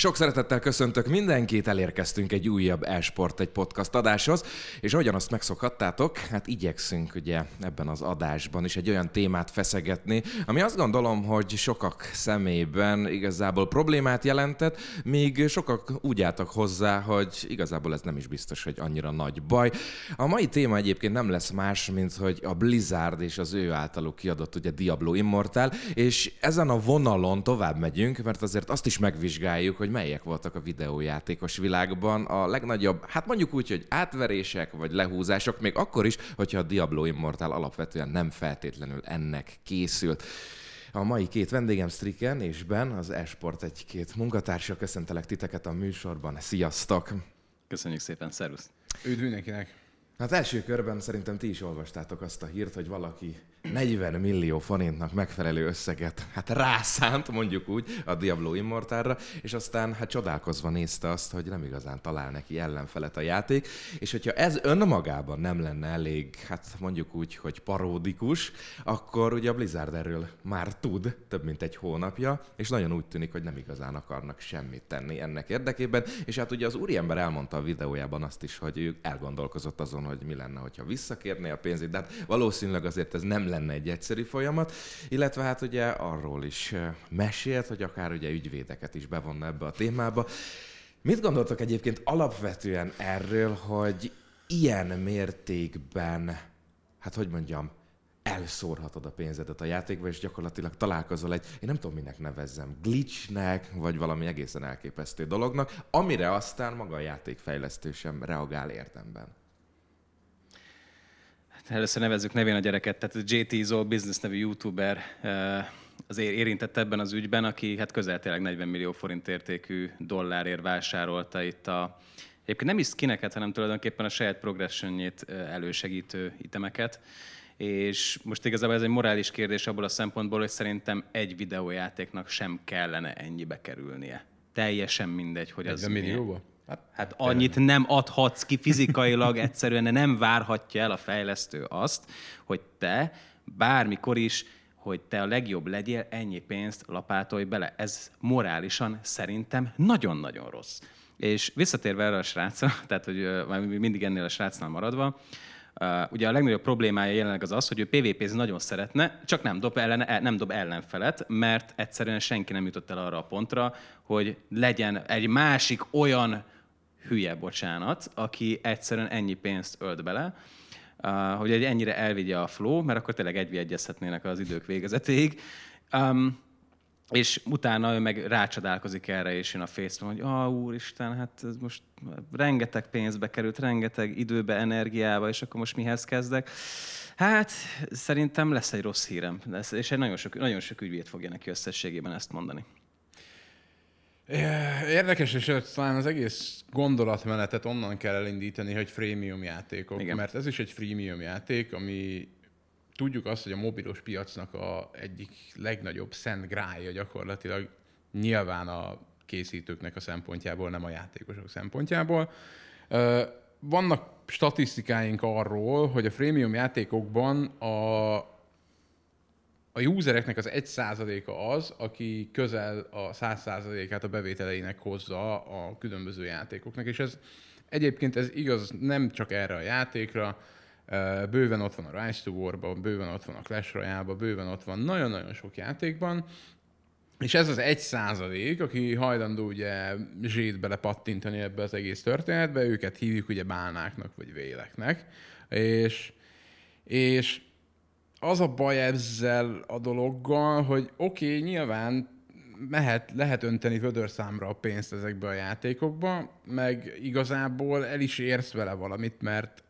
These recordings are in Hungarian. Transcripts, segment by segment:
Sok szeretettel köszöntök mindenkit, elérkeztünk egy újabb Esport egy podcast adáshoz, és ahogyan azt megszokhattátok, hát igyekszünk ugye ebben az adásban is egy olyan témát feszegetni, ami azt gondolom, hogy sokak szemében igazából problémát jelentett, míg sokak úgy álltak hozzá, hogy igazából ez nem is biztos, hogy annyira nagy baj. A mai téma egyébként nem lesz más, mint hogy a Blizzard és az ő általuk kiadott ugye Diablo Immortal, és ezen a vonalon tovább megyünk, mert azért azt is megvizsgáljuk, hogy hogy melyek voltak a videójátékos világban a legnagyobb, hát mondjuk úgy, hogy átverések vagy lehúzások, még akkor is, hogyha a Diablo Immortal alapvetően nem feltétlenül ennek készült. A mai két vendégem Striken és Ben, az Esport egy-két munkatársa. Köszöntelek titeket a műsorban. Sziasztok! Köszönjük szépen, szervusz! Üdv mindenkinek! Hát első körben szerintem ti is olvastátok azt a hírt, hogy valaki 40 millió forintnak megfelelő összeget hát rászánt, mondjuk úgy, a Diablo Immortalra, és aztán hát csodálkozva nézte azt, hogy nem igazán talál neki ellenfelet a játék, és hogyha ez önmagában nem lenne elég, hát mondjuk úgy, hogy paródikus, akkor ugye a Blizzard erről már tud több mint egy hónapja, és nagyon úgy tűnik, hogy nem igazán akarnak semmit tenni ennek érdekében, és hát ugye az úriember elmondta a videójában azt is, hogy ő elgondolkozott azon, hogy mi lenne, hogyha visszakérné a pénzét, de hát valószínűleg azért ez nem lenne egy egyszerű folyamat, illetve hát ugye arról is mesélt, hogy akár ugye ügyvédeket is bevonna ebbe a témába. Mit gondoltok egyébként alapvetően erről, hogy ilyen mértékben, hát hogy mondjam, elszórhatod a pénzedet a játékba, és gyakorlatilag találkozol egy, én nem tudom minek nevezzem, glitchnek, vagy valami egészen elképesztő dolognak, amire aztán maga a játékfejlesztő sem reagál érdemben. Először nevezzük nevén a gyereket, tehát a JT Zol Business nevű youtuber az érintett ebben az ügyben, aki hát közel tényleg 40 millió forint értékű dollárért vásárolta itt a Egyébként nem is skineket, hanem tulajdonképpen a saját progressionjét elősegítő itemeket. És most igazából ez egy morális kérdés abból a szempontból, hogy szerintem egy videójátéknak sem kellene ennyibe kerülnie. Teljesen mindegy, hogy az... millióba? Hát, hát annyit nem adhatsz ki fizikailag, egyszerűen nem várhatja el a fejlesztő azt, hogy te bármikor is hogy te a legjobb legyél, ennyi pénzt lapátolj bele. Ez morálisan szerintem nagyon-nagyon rossz. És visszatérve erre a srácra, tehát hogy mindig ennél a srácnál maradva, Uh, ugye a legnagyobb problémája jelenleg az az, hogy ő PvP-zni nagyon szeretne, csak nem dob, ellen, nem dob ellenfelet, mert egyszerűen senki nem jutott el arra a pontra, hogy legyen egy másik olyan hülye, bocsánat, aki egyszerűen ennyi pénzt ölt bele, uh, hogy egy ennyire elvigye a flow, mert akkor tényleg egyviegyezhetnének az idők végezetéig. Um, és utána ő meg rácsodálkozik erre, és jön a Facebook, hogy ah, úristen, hát ez most rengeteg pénzbe került, rengeteg időbe, energiába, és akkor most mihez kezdek? Hát szerintem lesz egy rossz hírem, lesz, és egy nagyon sok, nagyon sok ügyvéd fogja neki összességében ezt mondani. Érdekes, és talán az egész gondolatmenetet onnan kell elindítani, hogy freemium játékok, Igen. mert ez is egy freemium játék, ami tudjuk azt, hogy a mobilos piacnak a egyik legnagyobb szent grája gyakorlatilag nyilván a készítőknek a szempontjából, nem a játékosok szempontjából. Vannak statisztikáink arról, hogy a freemium játékokban a a usereknek az egy százaléka az, aki közel a száz százalékát a bevételeinek hozza a különböző játékoknak, és ez egyébként ez igaz nem csak erre a játékra, bőven ott van a Rise to War-ban, bőven ott van a Clash Royale-ban, bőven ott van nagyon-nagyon sok játékban, és ez az egy százalék, aki hajlandó ugye zsét bele pattintani ebbe az egész történetbe, őket hívjuk ugye bálnáknak vagy véleknek, és, és az a baj ezzel a dologgal, hogy oké, okay, nyilván mehet, lehet önteni vödörszámra a pénzt ezekbe a játékokba, meg igazából el is érsz vele valamit, mert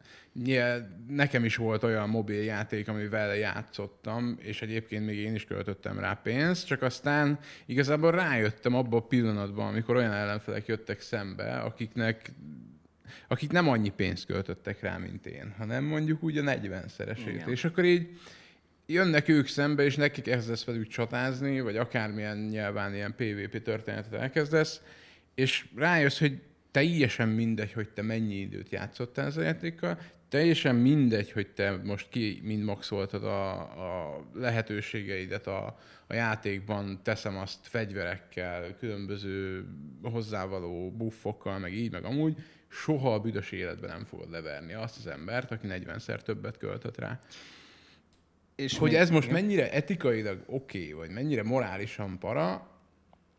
nekem is volt olyan mobil játék, amivel játszottam, és egyébként még én is költöttem rá pénzt, csak aztán igazából rájöttem abba a pillanatban, amikor olyan ellenfelek jöttek szembe, akiknek akik nem annyi pénzt költöttek rá, mint én, hanem mondjuk úgy a 40-szeresét. És akkor így jönnek ők szembe, és nekik elkezdesz velük csatázni, vagy akármilyen nyilván ilyen PvP történetet elkezdesz, és rájössz, hogy teljesen mindegy, hogy te mennyi időt játszottál ez a játékkal, teljesen mindegy, hogy te most ki mind maxoltad a, a lehetőségeidet a, a játékban, teszem azt fegyverekkel, különböző hozzávaló buffokkal, meg így, meg amúgy, soha a büdös életben nem fogod leverni azt az embert, aki 40-szer többet költött rá. És hogy még, ez most igen. mennyire etikailag oké, okay, vagy mennyire morálisan para,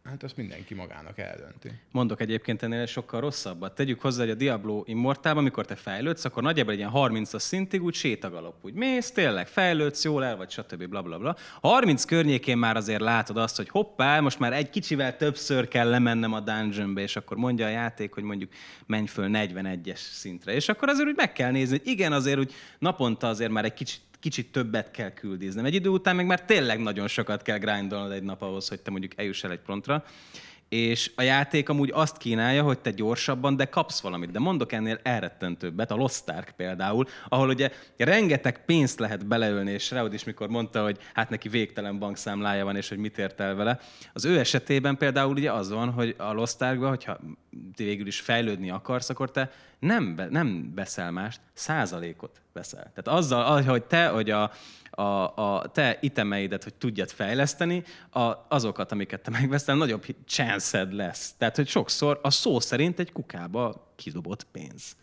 Hát azt mindenki magának eldönti. Mondok egyébként ennél sokkal rosszabbat. Tegyük hozzá, hogy a Diablo Immortálban, amikor te fejlődsz, akkor nagyjából egy ilyen 30-as szintig úgy sétagalop. Úgy mész, tényleg fejlődsz, jól el vagy, stb. Bla, bla, bla. 30 környékén már azért látod azt, hogy hoppá, most már egy kicsivel többször kell lemennem a dungeonbe, és akkor mondja a játék, hogy mondjuk menj föl 41-es szintre. És akkor azért úgy meg kell nézni, hogy igen, azért úgy naponta azért már egy kicsit kicsit többet kell küldízni. Egy idő után meg már tényleg nagyon sokat kell grindolnod egy nap ahhoz, hogy te mondjuk eljuss el egy pontra. És a játék amúgy azt kínálja, hogy te gyorsabban, de kapsz valamit. De mondok ennél elrettentőbbet, a Lost Ark például, ahol ugye rengeteg pénzt lehet beleölni, és Reud is mikor mondta, hogy hát neki végtelen bankszámlája van, és hogy mit ért el vele. Az ő esetében például ugye az van, hogy a Lost Arkban, hogyha végül is fejlődni akarsz, akkor te nem, nem veszel mást, százalékot veszel. Tehát azzal, hogy te, hogy a, a, a te itemeidet, hogy tudjad fejleszteni, a, azokat, amiket te megveszel, nagyobb chance lesz. Tehát, hogy sokszor a szó szerint egy kukába kidobott pénz.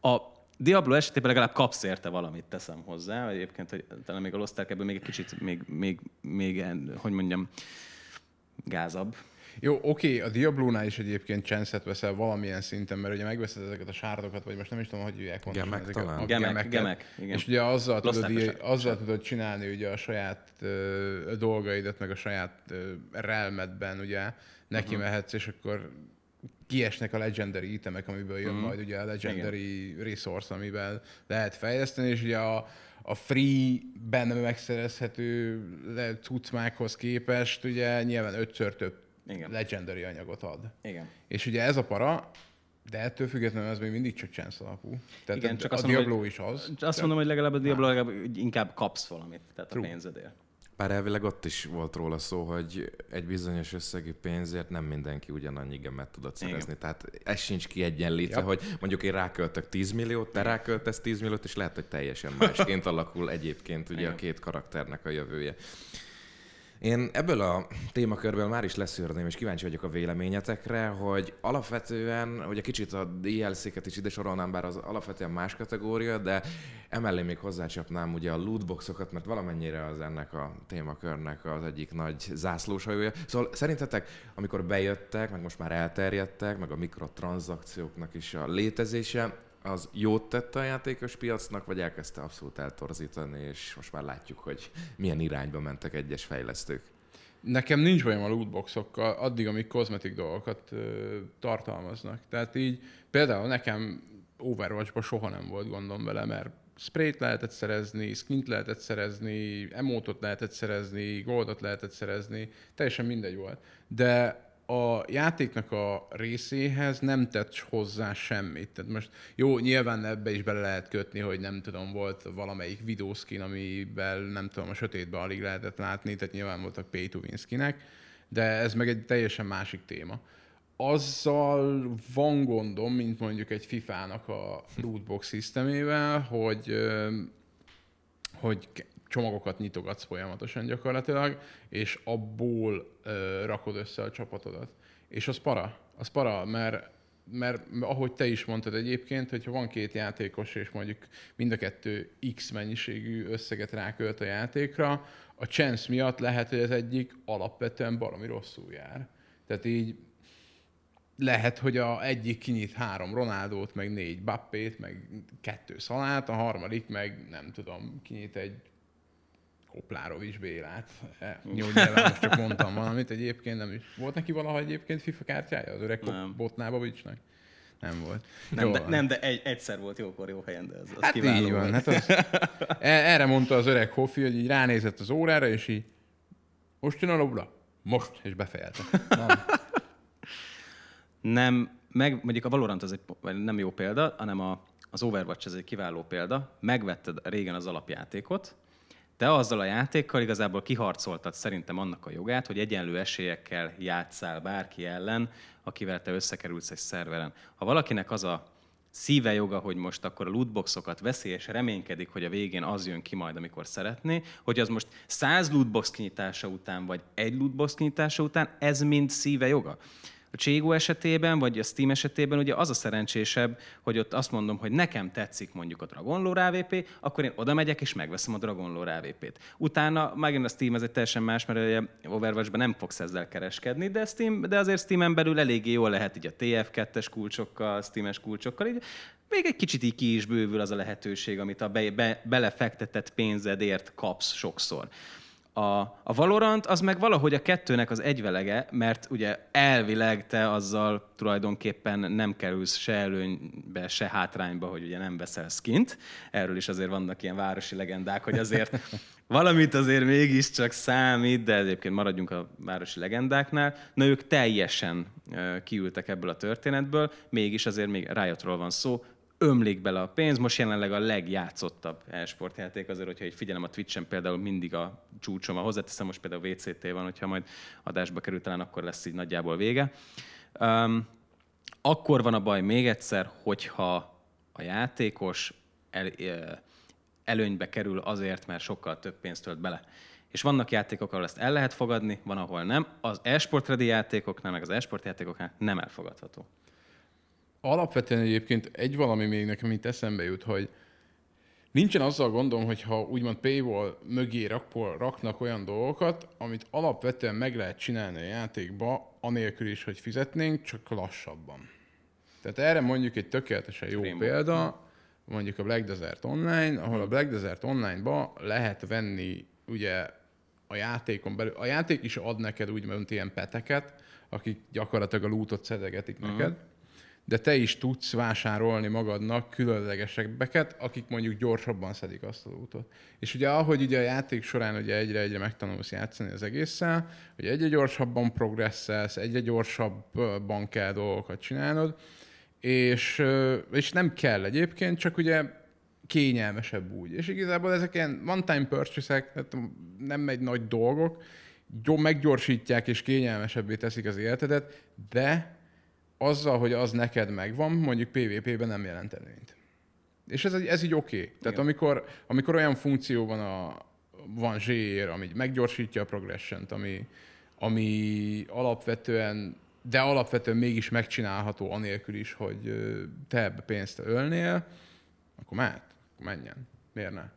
A Diablo esetében legalább kapsz érte valamit, teszem hozzá. Egyébként, hogy talán még a Lost még egy kicsit, még, még, még, hogy mondjam, gázabb. Jó, oké, a Diablo-nál is egyébként csenszet veszel valamilyen szinten, mert ugye megveszed ezeket a sárdokat, vagy most nem is tudom, hogy hívják pontosan gemek, ezeket talán. a gemek, gemeket. gemek, igen. És ugye azzal tudod, azzal tudod csinálni ugye a saját uh, dolgaidat, meg a saját uh, realmedben ugye neki uh-huh. mehetsz, és akkor kiesnek a legendary itemek, amiből jön uh-huh. majd ugye a legendary Igen. resource, amivel lehet fejleszteni, és ugye a, a free-ben megszerezhető cuccmákhoz képest ugye nyilván ötször több igen. legendary anyagot ad. Igen. És ugye ez a para, de ettől függetlenül ez még mindig csak chance alapú. Tehát Igen, csak a azt Diablo mondom, is az. Azt mondom, hogy legalább a Diablo legalább inkább kapsz valamit, tehát True. a pénzedért. Bár elvileg ott is volt róla szó, hogy egy bizonyos összegű pénzért nem mindenki ugyanannyi gemet tudott szerezni. Igen. Tehát ez sincs kiegyenlítve, ja. hogy mondjuk én ráköltök 10 milliót, te ráköltesz 10 milliót, és lehet, hogy teljesen másként alakul egyébként ugye Igen. a két karakternek a jövője. Én ebből a témakörből már is leszűrném, és kíváncsi vagyok a véleményetekre, hogy alapvetően, ugye kicsit a DLC-ket is ide sorolnám, bár az alapvetően más kategória, de emellé még hozzácsapnám ugye a lootboxokat, mert valamennyire az ennek a témakörnek az egyik nagy zászlóshajója. Szóval szerintetek, amikor bejöttek, meg most már elterjedtek, meg a mikrotranszakcióknak is a létezése, az jót tette a játékos piacnak, vagy elkezdte abszolút eltorzítani, és most már látjuk, hogy milyen irányba mentek egyes fejlesztők? Nekem nincs bajom a lootboxokkal, addig, amíg kozmetik dolgokat ö, tartalmaznak. Tehát így például nekem overwatch soha nem volt gondom vele, mert sprayt lehetett szerezni, skint lehetett szerezni, emotot lehetett szerezni, goldot lehetett szerezni, teljesen mindegy volt. De a játéknak a részéhez nem tett hozzá semmit. Tehát most jó, nyilván ebbe is bele lehet kötni, hogy nem tudom, volt valamelyik videóskin, amiben nem tudom, a sötétben alig lehetett látni, tehát nyilván voltak pay to win skinek, de ez meg egy teljesen másik téma. Azzal van gondom, mint mondjuk egy FIFA-nak a lootbox szisztemével, hogy hogy csomagokat nyitogatsz folyamatosan gyakorlatilag, és abból ö, rakod össze a csapatodat. És az para. Az para, mert mert ahogy te is mondtad egyébként, hogyha van két játékos, és mondjuk mind a kettő X mennyiségű összeget rákölt a játékra, a chance miatt lehet, hogy az egyik alapvetően baromi rosszul jár. Tehát így lehet, hogy a egyik kinyit három Ronaldót, meg négy Bappét, meg kettő Szalát, a harmadik meg nem tudom, kinyit egy Koplárovics Bélát. E, jó, nyilván most csak mondtam valamit egyébként, nem is. Volt neki valaha egyébként FIFA kártyája az öreg Botnábovicsnak? Nem volt. Nem, jó, de, nem, de egy, egyszer volt jókor jó helyen, de ez az hát kiváló így van. Hát az, e, erre mondta az öreg Hoffi, hogy így ránézett az órára, és így most jön a lobla? Most, és befejelte. nem, meg mondjuk a Valorant az egy nem jó példa, hanem a, az Overwatch ez egy kiváló példa. Megvetted régen az alapjátékot, te azzal a játékkal igazából kiharcoltad szerintem annak a jogát, hogy egyenlő esélyekkel játszál bárki ellen, akivel te összekerülsz egy szerveren. Ha valakinek az a szíve joga, hogy most akkor a lootboxokat veszi, és reménykedik, hogy a végén az jön ki majd, amikor szeretné, hogy az most száz lootbox kinyitása után, vagy egy lootbox kinyitása után, ez mind szíve joga. A Cségó esetében, vagy a Steam esetében ugye az a szerencsésebb, hogy ott azt mondom, hogy nekem tetszik mondjuk a Dragon Lore AVP, akkor én oda megyek és megveszem a Dragon Lore AVP-t. Utána megint a Steam ez egy teljesen más, mert ugye Overwatch-ben nem fogsz ezzel kereskedni, de, Steam, de azért Steam-en belül eléggé jól lehet így a TF2-es kulcsokkal, Steam-es kulcsokkal, így még egy kicsit így ki is bővül az a lehetőség, amit a be, be, belefektetett pénzedért kapsz sokszor. A, a Valorant az meg valahogy a kettőnek az egyvelege, mert ugye elvileg te azzal tulajdonképpen nem kerülsz se előnybe, se hátrányba, hogy ugye nem veszel skint. Erről is azért vannak ilyen városi legendák, hogy azért valamit azért mégiscsak számít, de egyébként maradjunk a városi legendáknál. Na ők teljesen kiültek ebből a történetből, mégis azért még Riotról van szó, ömlik bele a pénz. Most jelenleg a legjátszottabb e-sportjáték azért, hogyha egy figyelem a Twitch-en például mindig a csúcsom, a hozzáteszem, most például VCT van, hogyha majd adásba kerül, talán akkor lesz így nagyjából vége. Um, akkor van a baj még egyszer, hogyha a játékos el, előnybe kerül azért, mert sokkal több pénzt tölt bele. És vannak játékok, ahol ezt el lehet fogadni, van, ahol nem. Az e-sport játékoknál, meg az e-sport játékoknál nem elfogadható. Alapvetően egyébként egy valami még nekem itt eszembe jut, hogy nincsen azzal gondom, hogy ha úgymond paywall mögé rakpol, raknak olyan dolgokat, amit alapvetően meg lehet csinálni a játékba, anélkül is, hogy fizetnénk, csak lassabban. Tehát erre mondjuk egy tökéletesen jó Rainbow. példa, mondjuk a Black Desert Online, ahol a Black Desert Online-ba lehet venni ugye a játékon belül, a játék is ad neked úgymond ilyen peteket, akik gyakorlatilag a lootot szedegetik uh-huh. neked, de te is tudsz vásárolni magadnak különlegesebbeket, akik mondjuk gyorsabban szedik azt az útot. És ugye ahogy ugye a játék során ugye egyre-egyre megtanulsz játszani az egésszel, hogy egyre gyorsabban progresszelsz, egyre gyorsabban kell dolgokat csinálnod, és, és nem kell egyébként, csak ugye kényelmesebb úgy. És igazából ezek ilyen one-time purchase-ek, nem megy nagy dolgok, meggyorsítják és kényelmesebbé teszik az életedet, de azzal, hogy az neked megvan, mondjuk PvP-ben nem jelent előnyt. És ez, ez így oké. Okay. Tehát amikor, amikor olyan funkció van, a, van zsér, ami meggyorsítja a progression ami, ami alapvetően, de alapvetően mégis megcsinálható anélkül is, hogy te ebbe pénzt ölnél, akkor mehet, akkor menjen. Miért ne?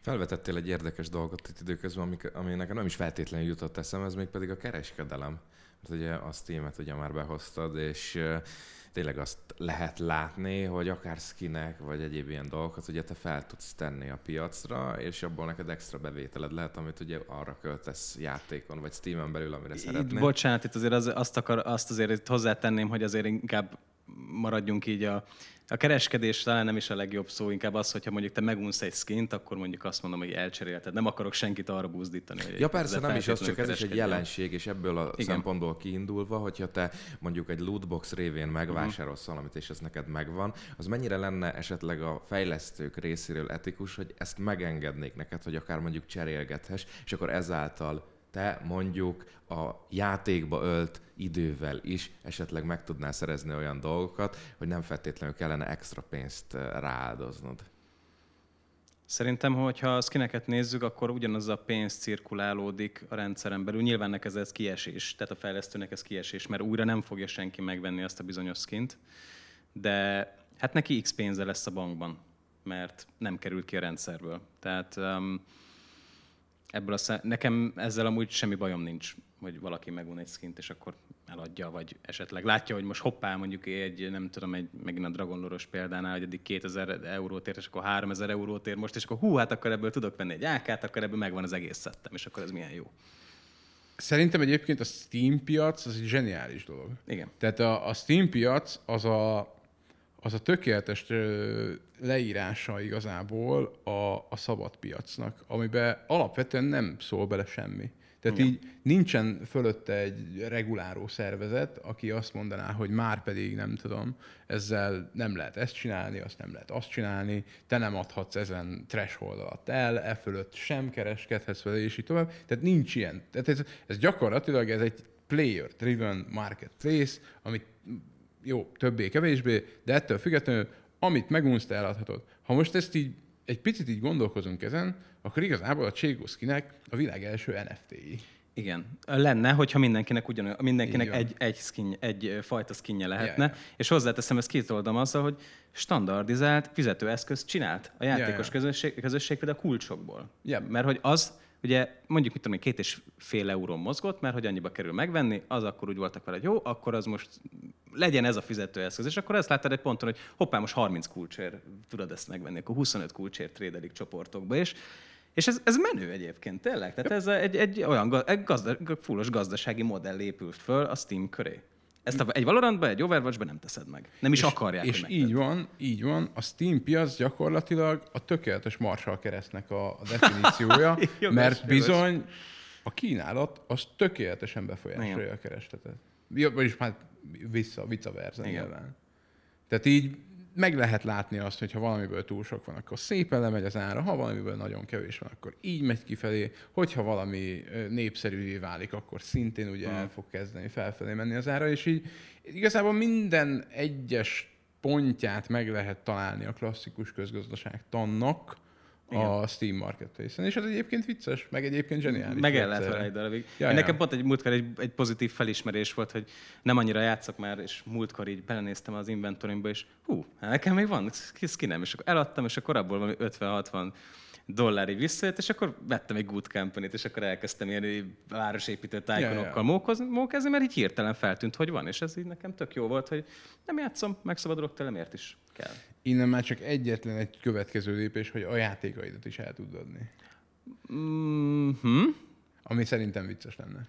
Felvetettél egy érdekes dolgot itt időközben, ami nekem nem is feltétlenül jutott eszem, ez még pedig a kereskedelem mert ugye a Steam-et ugye már behoztad, és tényleg azt lehet látni, hogy akár skinek, vagy egyéb ilyen dolgokat, ugye te fel tudsz tenni a piacra, és abból neked extra bevételed lehet, amit ugye arra költesz játékon, vagy Steam-en belül, amire szeretnél. Bocsánat, itt azért az, azt, akar, azt azért itt hozzátenném, hogy azért inkább maradjunk így a, a kereskedés talán nem is a legjobb szó, inkább az, hogyha mondjuk te megunsz egy skint, akkor mondjuk azt mondom, hogy elcserélted. Nem akarok senkit arra buzdítani. Ja persze, nem is az, csak ez is egy jelenség, és ebből a Igen. szempontból kiindulva, hogyha te mondjuk egy lootbox révén megvásárolsz uh-huh. valamit, és ez neked megvan, az mennyire lenne esetleg a fejlesztők részéről etikus, hogy ezt megengednék neked, hogy akár mondjuk cserélgethess, és akkor ezáltal te mondjuk a játékba ölt idővel is esetleg meg tudnál szerezni olyan dolgokat, hogy nem feltétlenül kellene extra pénzt rááldoznod. Szerintem, hogyha a skineket nézzük, akkor ugyanaz a pénz cirkulálódik a rendszeren belül. Nyilván neked ez kiesés, tehát a fejlesztőnek ez kiesés, mert újra nem fogja senki megvenni azt a bizonyos skint, de hát neki x pénze lesz a bankban, mert nem került ki a rendszerből. Tehát um, ebből a szem... nekem ezzel amúgy semmi bajom nincs, hogy valaki megun egy skint, és akkor eladja, vagy esetleg látja, hogy most hoppá, mondjuk egy, nem tudom, egy, megint a Dragon Lore-os példánál, hogy eddig 2000 eurót ér, és akkor 3000 eurót ér most, és akkor hú, hát akkor ebből tudok venni egy ákát, akkor ebből megvan az egész szettem, és akkor ez milyen jó. Szerintem egyébként a Steam piac az egy zseniális dolog. Igen. Tehát a, a Steam piac az a, az a tökéletes leírása igazából a, a szabad piacnak, amiben alapvetően nem szól bele semmi. Tehát Igen. így nincsen fölötte egy reguláró szervezet, aki azt mondaná, hogy már pedig nem tudom, ezzel nem lehet ezt csinálni, azt nem lehet azt csinálni, te nem adhatsz ezen threshold alatt el, e fölött sem kereskedhetsz vele, és így tovább. Tehát nincs ilyen. Tehát ez, ez gyakorlatilag ez egy player-driven marketplace, amit jó, többé-kevésbé, de ettől függetlenül, amit megunsz, te eladhatod. Ha most ezt így egy picit így gondolkozunk ezen, akkor igazából a Cségoszkinek a világ első NFT-i. Igen. Lenne, hogyha mindenkinek ugyanolyan, mindenkinek egy, egy, skin, egy fajta skinje lehetne, Ja, ja. és hozzáteszem, ezt két oldalom azzal, hogy standardizált fizetőeszközt csinált a játékos Ja, ja. Közösség, közösség például kulcsokból. Yep. Mert hogy az, ugye mondjuk mit tudom én, két és fél euró mozgott, mert hogy annyiba kerül megvenni, az akkor úgy voltak vele, hogy jó, akkor az most legyen ez a fizetőeszköz. És akkor ezt láttad egy ponton, hogy hoppá, most 30 kulcsért tudod ezt megvenni, akkor 25 kulcsért trédelik csoportokba, és és ez, ez menő egyébként, tényleg. Tehát ez egy, egy olyan ga- egy gazda, fullos gazdasági modell épült föl a Steam köré. Ezt a, egy Valorantba, egy Overwatchba nem teszed meg. Nem is akarják, És így van, így van. A Steam piac gyakorlatilag a tökéletes Marshall keresztnek a, a definíciója, Jogos, mert jogos. bizony a kínálat az tökéletesen befolyásolja Igen. a keresletet. Vagyis hát vissza, vice versa nyilván. Tehát így meg lehet látni azt, hogy ha valamiből túl sok van, akkor szépen lemegy az ára, ha valamiből nagyon kevés van, akkor így megy kifelé, hogyha valami népszerűvé válik, akkor szintén ugye el fog kezdeni felfelé menni az ára, és így igazából minden egyes pontját meg lehet találni a klasszikus a Steam Marketplace-en. És ez egyébként vicces, meg egyébként zseniális. Meg el lehet vele egy darabig. Ja, Ja, ja. Nekem pont egy múltkor egy, egy pozitív felismerés volt, hogy nem annyira játszok már, és múltkor így belenéztem az inventorimba, és hú, hát nekem még van skinem, és akkor eladtam, és akkor abból valami 50-60 dollárig visszajött, és akkor vettem egy Good Company-t, és akkor elkezdtem ilyen városépítő tájkonokkal mókozni, mókázni, mert így hirtelen feltűnt, hogy van, és ez így nekem tök jó volt, hogy nem játszom, megszabadulok tőle, miért is kell. Innen már csak egyetlen egy következő lépés, hogy a játékaidat is el tud adni. Mm-hmm. Ami szerintem vicces lenne.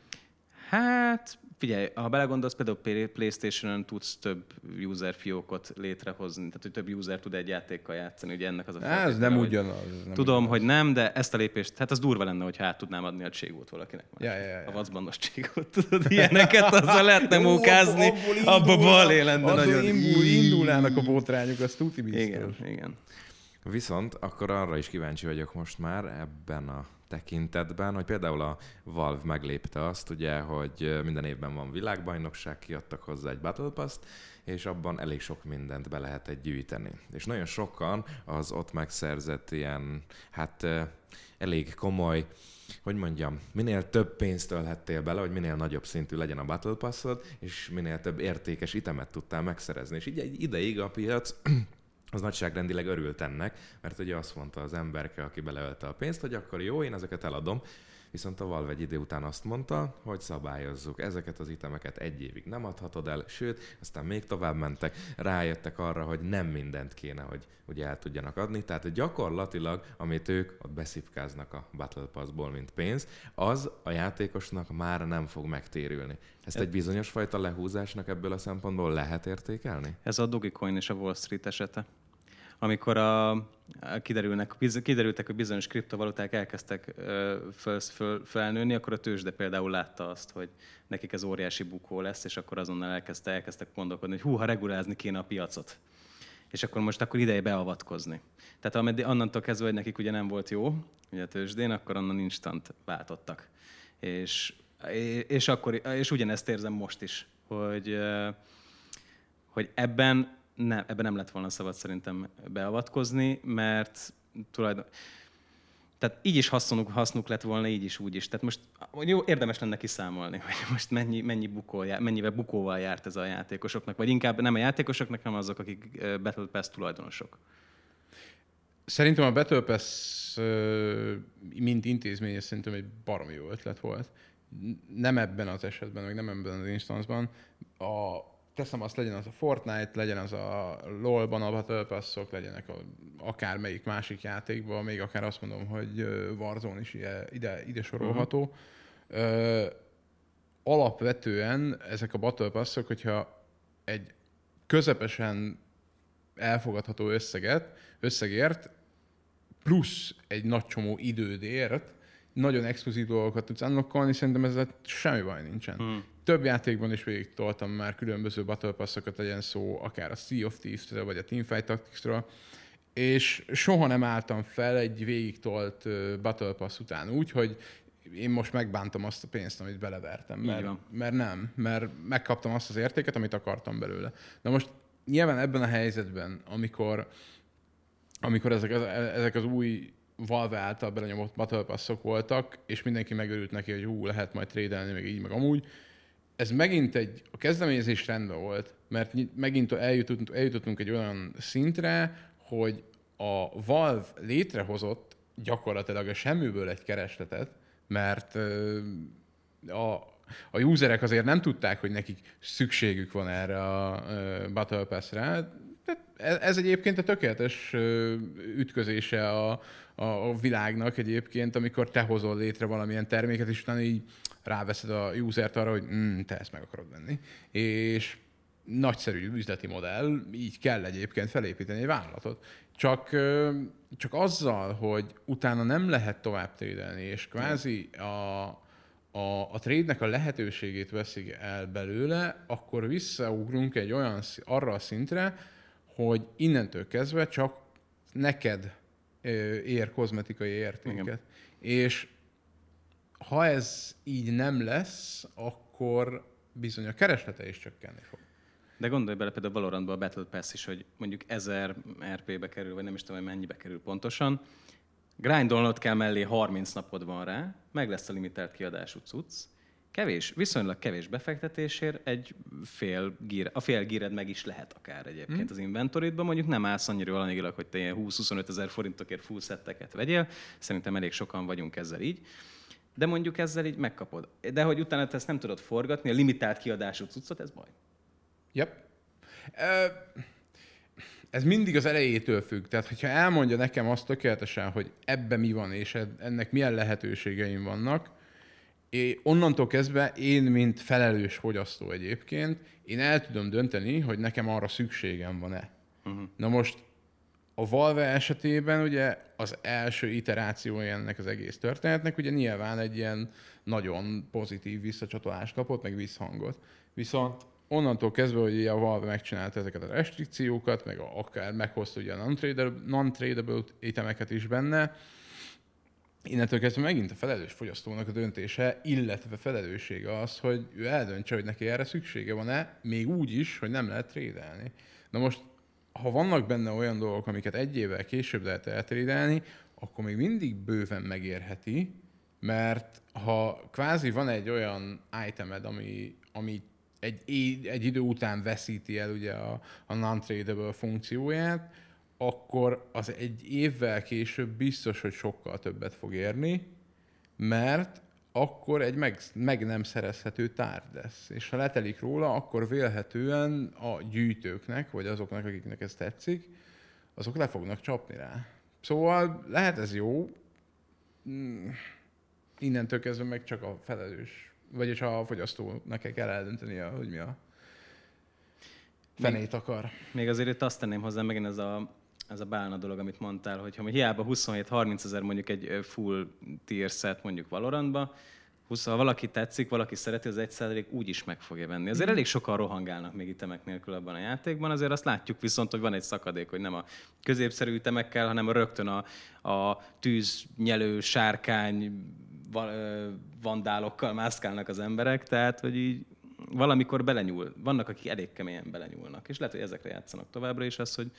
Hát, figyelj, ha belegondolsz, például Play- Playstation-on tudsz több user fiókot létrehozni, tehát hogy több user tud egy játékkal játszani, ugye ennek az a Ez feltétele, nem hogy- ugyanaz. ez Nem Tudom, ugyanaz. hogy nem, de ezt a lépést, hát az durva lenne, hogyha át tudnám adni a cségót valakinek. Ja, ja, ja. A vacbannos cségót, tudod, ilyeneket, azzal lehetne mókázni, abba indulna- bal élende abból nagyon. indul, indulnának a botrányok, az tuti biztos. Igen, igen. Viszont akkor arra is kíváncsi vagyok most már ebben a tekintetben, hogy például a Valve meglépte azt, ugye, hogy minden évben van világbajnokság, kiadtak hozzá egy Battle Pass-t, és abban elég sok mindent be lehet egy gyűjteni. És nagyon sokan az ott megszerzett ilyen, hát elég komoly hogy mondjam, minél több pénzt ölhettél bele, hogy minél nagyobb szintű legyen a Battle Passod, és minél több értékes itemet tudtál megszerezni. És így egy ideig a piac az nagyságrendileg örült ennek, mert ugye azt mondta az emberke, aki beleölte a pénzt, hogy akkor jó, én ezeket eladom, Viszont a Valve egy idő után azt mondta, hogy szabályozzuk ezeket az itemeket egy évig nem adhatod el, sőt, aztán még tovább mentek, rájöttek arra, hogy nem mindent kéne, hogy ugye el tudjanak adni, tehát gyakorlatilag, amit ők ott beszipkáznak a Battle Passból, mint pénz, az a játékosnak már nem fog megtérülni. Ezt egy bizonyos fajta lehúzásnak ebből a szempontból lehet értékelni? Ez a Dogecoin és a Wall Street esete. Amikor a, kiderülnek, kiderültek, hogy bizonyos kriptovaluták elkezdtek föl, föl, felnőni, akkor a tőzsde például látta azt, hogy nekik ez óriási bukó lesz, és akkor azonnal elkezdte, elkezdtek gondolkodni, hogy hú, ha regulázni kéne a piacot. És akkor most akkor ideje beavatkozni. Tehát ameddig, annantól kezdve, hogy nekik ugye nem volt jó, ugye a tőzsdén, akkor onnan instant váltottak. És, és, akkor, és ugyanezt érzem most is, hogy, hogy ebben nem, ebben nem lett volna szabad szerintem beavatkozni, mert tulajdon... Tehát így is hasznuk, hasznuk lett volna, így is, úgy is. Tehát most jó, érdemes lenne kiszámolni, hogy most mennyi, mennyi bukó, jár- mennyivel bukóval járt ez a játékosoknak, vagy inkább nem a játékosoknak, hanem azok, akik Battle Pass tulajdonosok. Szerintem a Battle Pass, mint intézmény, szerintem egy baromi jó ötlet volt. Nem ebben az esetben, meg nem ebben az instanszban. A, teszem azt, legyen az a Fortnite, legyen az a LoL-ban a Battle Pass-ok, legyenek a, akár melyik másik játékban, még akár azt mondom, hogy ö, Warzone is ide, ide, ide sorolható. Uh-huh. Alapvetően ezek a Battle Pass-ok, hogyha egy közepesen elfogadható összeget, összegért, plusz egy nagy csomó idődért, nagyon exkluzív dolgokat tudsz unlockolni, szerintem ezzel semmi baj nincsen. Hmm. Több játékban is végig toltam már különböző Battle Passokat, legyen szó akár a Sea of Thieves-ről, vagy a Teamfight Tactics-ről, és soha nem álltam fel egy végig tolt ö, Battle Pass után úgy, hogy én most megbántam azt a pénzt, amit belevertem. Mert, mert nem, mert megkaptam azt az értéket, amit akartam belőle. Na most nyilván ebben a helyzetben, amikor, amikor ezek, az, ezek az új Valve által belenyomott Battle voltak, és mindenki megörült neki, hogy hú, lehet majd trédelni, meg így, meg amúgy. Ez megint egy, a kezdeményezés rendben volt, mert megint eljutottunk, eljutottunk egy olyan szintre, hogy a Valve létrehozott gyakorlatilag a semmiből egy keresletet, mert a, a userek azért nem tudták, hogy nekik szükségük van erre a Battle Pass-re. Ez egyébként a tökéletes ütközése a, a világnak egyébként, amikor te hozol létre valamilyen terméket, és utána így ráveszed a usert arra, hogy mm, te ezt meg akarod venni. És nagyszerű üzleti modell, így kell egyébként felépíteni egy vállalatot. Csak, csak azzal, hogy utána nem lehet tovább trédelni, és kvázi a, a, a trade-nek a lehetőségét veszik el belőle, akkor visszaugrunk egy olyan, arra a szintre, hogy innentől kezdve csak neked ér kozmetikai értéket. Igen. És ha ez így nem lesz, akkor bizony a kereslete is csökkenni fog. De gondolj bele például Valorantba a Battle Pass is, hogy mondjuk 1000 RP-be kerül, vagy nem is tudom, hogy mennyibe kerül pontosan. Grindolnod kell mellé 30 napod van rá, meg lesz a limitált kiadású cucc, kevés, viszonylag kevés befektetésért egy fél gír, a fél gíred meg is lehet akár egyébként hmm. az inventoridban, mondjuk nem állsz annyira alanyilag, hogy te ilyen 20-25 ezer forintokért full szetteket vegyél, szerintem elég sokan vagyunk ezzel így, de mondjuk ezzel így megkapod. De hogy utána te ezt nem tudod forgatni, a limitált kiadású cuccot, ez baj. Yep. Ez mindig az elejétől függ. Tehát, hogyha elmondja nekem azt tökéletesen, hogy ebben mi van, és ennek milyen lehetőségeim vannak, és onnantól kezdve én, mint felelős fogyasztó egyébként, én el tudom dönteni, hogy nekem arra szükségem van-e. Uh-huh. Na most a Valve esetében ugye az első iterációja ennek az egész történetnek ugye nyilván egy ilyen nagyon pozitív visszacsatolást kapott, meg visszhangot. Viszont onnantól kezdve, hogy a Valve megcsinálta ezeket a restrikciókat, meg a, akár meghozta ugye a non-tradable itemeket is benne, innentől kezdve megint a felelős fogyasztónak a döntése, illetve felelőssége az, hogy ő eldöntse, hogy neki erre szüksége van-e, még úgy is, hogy nem lehet trédelni. Na most, ha vannak benne olyan dolgok, amiket egy évvel később lehet eltrédelni, akkor még mindig bőven megérheti, mert ha kvázi van egy olyan itemed, ami, ami egy, egy idő után veszíti el ugye a, a non-tradable funkcióját, akkor az egy évvel később biztos, hogy sokkal többet fog érni, mert akkor egy meg, meg nem szerezhető tárgy lesz. És ha letelik róla, akkor vélhetően a gyűjtőknek, vagy azoknak, akiknek ez tetszik, azok le fognak csapni rá. Szóval lehet ez jó, hmm, innentől kezdve meg csak a felelős vagyis a fogyasztónak kell eldöntenie, hogy mi a fenét még, akar. Még azért itt azt tenném hozzá megint ez a, ez a bálna dolog, amit mondtál, hogy ha hiába 27-30 ezer mondjuk egy full tier set mondjuk Valorantba, ha valaki tetszik, valaki szereti, az egy százalék úgy is meg fogja venni. Azért elég sokan rohangálnak még itemek nélkül abban a játékban, azért azt látjuk viszont, hogy van egy szakadék, hogy nem a középszerű ütemekkel, hanem rögtön a, a tűznyelő, sárkány, vandálokkal mászkálnak az emberek, tehát hogy így valamikor belenyúl. Vannak, akik elég keményen belenyúlnak, és lehet, hogy ezekre játszanak továbbra is, az, hogy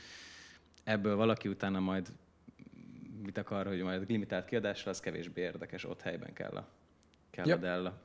ebből valaki utána majd mit akar, hogy majd limitált kiadásra, az kevésbé érdekes, ott helyben kell a, kell yep. a Della.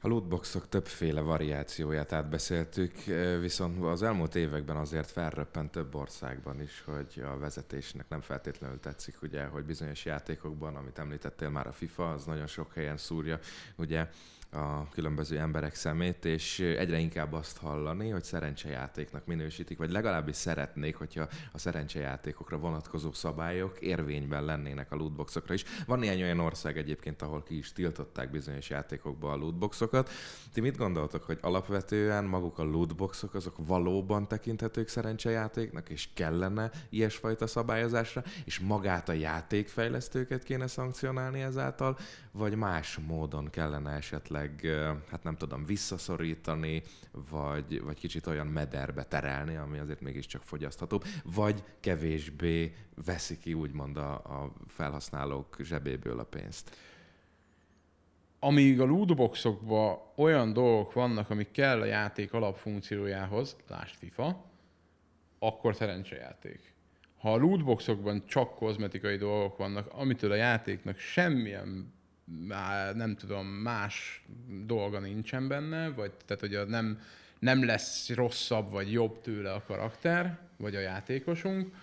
A lootboxok többféle variációját átbeszéltük, viszont az elmúlt években azért felröppent több országban is, hogy a vezetésnek nem feltétlenül tetszik, ugye, hogy bizonyos játékokban, amit említettél már a FIFA, az nagyon sok helyen szúrja, ugye a különböző emberek szemét, és egyre inkább azt hallani, hogy szerencsejátéknak minősítik, vagy legalábbis szeretnék, hogyha a szerencsejátékokra vonatkozó szabályok érvényben lennének a lootboxokra is. Van néhány olyan ország egyébként, ahol ki is tiltották bizonyos játékokba a lootboxokat. Ti mit gondoltok, hogy alapvetően maguk a lootboxok azok valóban tekinthetők szerencsejátéknak, és kellene ilyesfajta szabályozásra, és magát a játékfejlesztőket kéne szankcionálni ezáltal, vagy más módon kellene esetleg, hát nem tudom, visszaszorítani, vagy, vagy kicsit olyan mederbe terelni, ami azért mégiscsak fogyasztható, vagy kevésbé veszi ki úgymond a, a felhasználók zsebéből a pénzt. Amíg a lootboxokban olyan dolgok vannak, amik kell a játék alapfunkciójához, lásd FIFA, akkor szerencsejáték Ha a lootboxokban csak kozmetikai dolgok vannak, amitől a játéknak semmilyen nem tudom, más dolga nincsen benne, vagy tehát, hogy nem, nem lesz rosszabb vagy jobb tőle a karakter, vagy a játékosunk,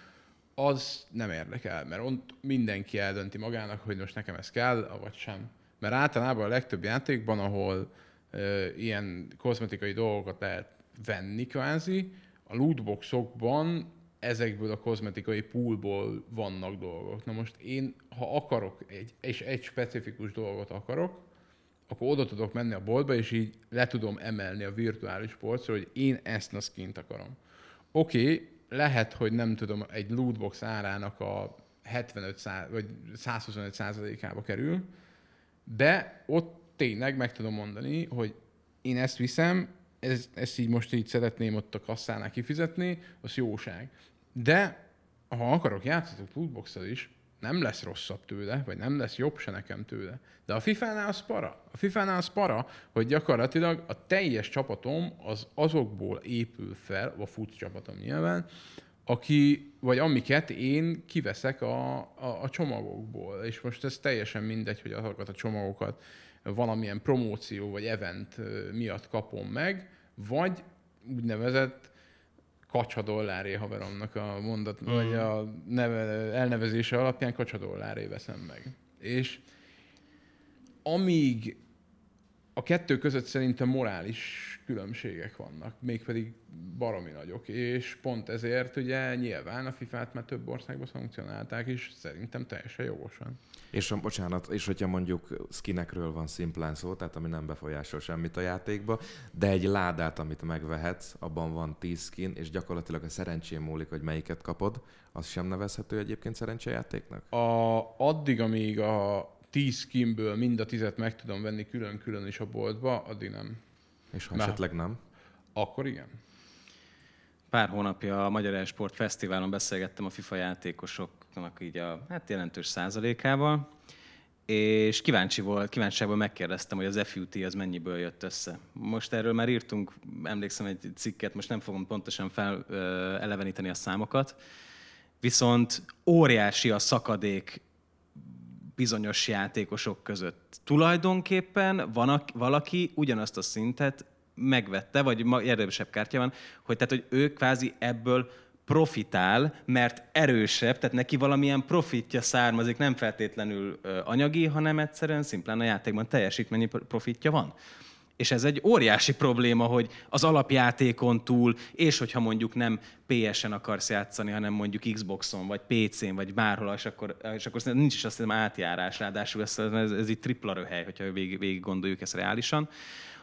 az nem érdekel, mert ott mindenki eldönti magának, hogy most nekem ez kell, vagy sem. Mert általában a legtöbb játékban, ahol ö, ilyen kozmetikai dolgokat lehet venni kvázi, a lootboxokban ezekből a kozmetikai poolból vannak dolgok. Na most én, ha akarok, egy, és egy specifikus dolgot akarok, akkor oda tudok menni a boltba, és így le tudom emelni a virtuális polcra, hogy én ezt a skint akarom. Oké, okay, lehet, hogy nem tudom, egy lootbox árának a 75 szá- vagy 125 százalékába kerül, de ott tényleg meg tudom mondani, hogy én ezt viszem, ez, ezt így most így szeretném ott a kasszánál kifizetni, az jóság. De ha akarok játszhatok lootbox is, nem lesz rosszabb tőle, vagy nem lesz jobb se nekem tőle. De a FIFA-nál az para. A FIFA-nál az para, hogy gyakorlatilag a teljes csapatom az azokból épül fel, a fut csapatom nyilván, aki, vagy amiket én kiveszek a, a, a csomagokból. És most ez teljesen mindegy, hogy azokat a csomagokat valamilyen promóció vagy event miatt kapom meg, vagy úgynevezett kacsa dolláré haveromnak a mondat, mm. vagy a neve, elnevezése alapján kacsa dolláré veszem meg. És amíg a kettő között szerintem morális különbségek vannak, mégpedig baromi nagyok, és pont ezért ugye nyilván a FIFA-t már több országban szankcionálták, és szerintem teljesen jogosan. És bocsánat, és hogyha mondjuk skinekről van szimplán szó, tehát ami nem befolyásol semmit a játékba, de egy ládát, amit megvehetsz, abban van 10 skin, és gyakorlatilag a szerencsém múlik, hogy melyiket kapod, az sem nevezhető egyébként szerencsejátéknak? A, addig, amíg a 10 skinből mind a tizet meg tudom venni külön-külön is a boltba, addig nem. És ha esetleg nem? Akkor igen. Pár hónapja a Magyar Esport Fesztiválon beszélgettem a FIFA játékosoknak így a hát jelentős százalékával, és kíváncsi volt, kíváncsiságból megkérdeztem, hogy az FUT az mennyiből jött össze. Most erről már írtunk, emlékszem egy cikket, most nem fogom pontosan fel eleveníteni a számokat, viszont óriási a szakadék bizonyos játékosok között. Tulajdonképpen van valaki ugyanazt a szintet megvette, vagy érdemesebb kártya van, hogy tehát, hogy ő kvázi ebből profitál, mert erősebb, tehát neki valamilyen profitja származik, nem feltétlenül anyagi, hanem egyszerűen szimplán a játékban teljesítményi profitja van. És ez egy óriási probléma, hogy az alapjátékon túl, és hogyha mondjuk nem PS-en akarsz játszani, hanem mondjuk Xboxon, vagy PC-n, vagy bárhol, és akkor, és akkor nincs is azt hiszem átjárás, ráadásul ez, ez, ez egy tripla röhely, hogyha végig, végig gondoljuk ezt reálisan.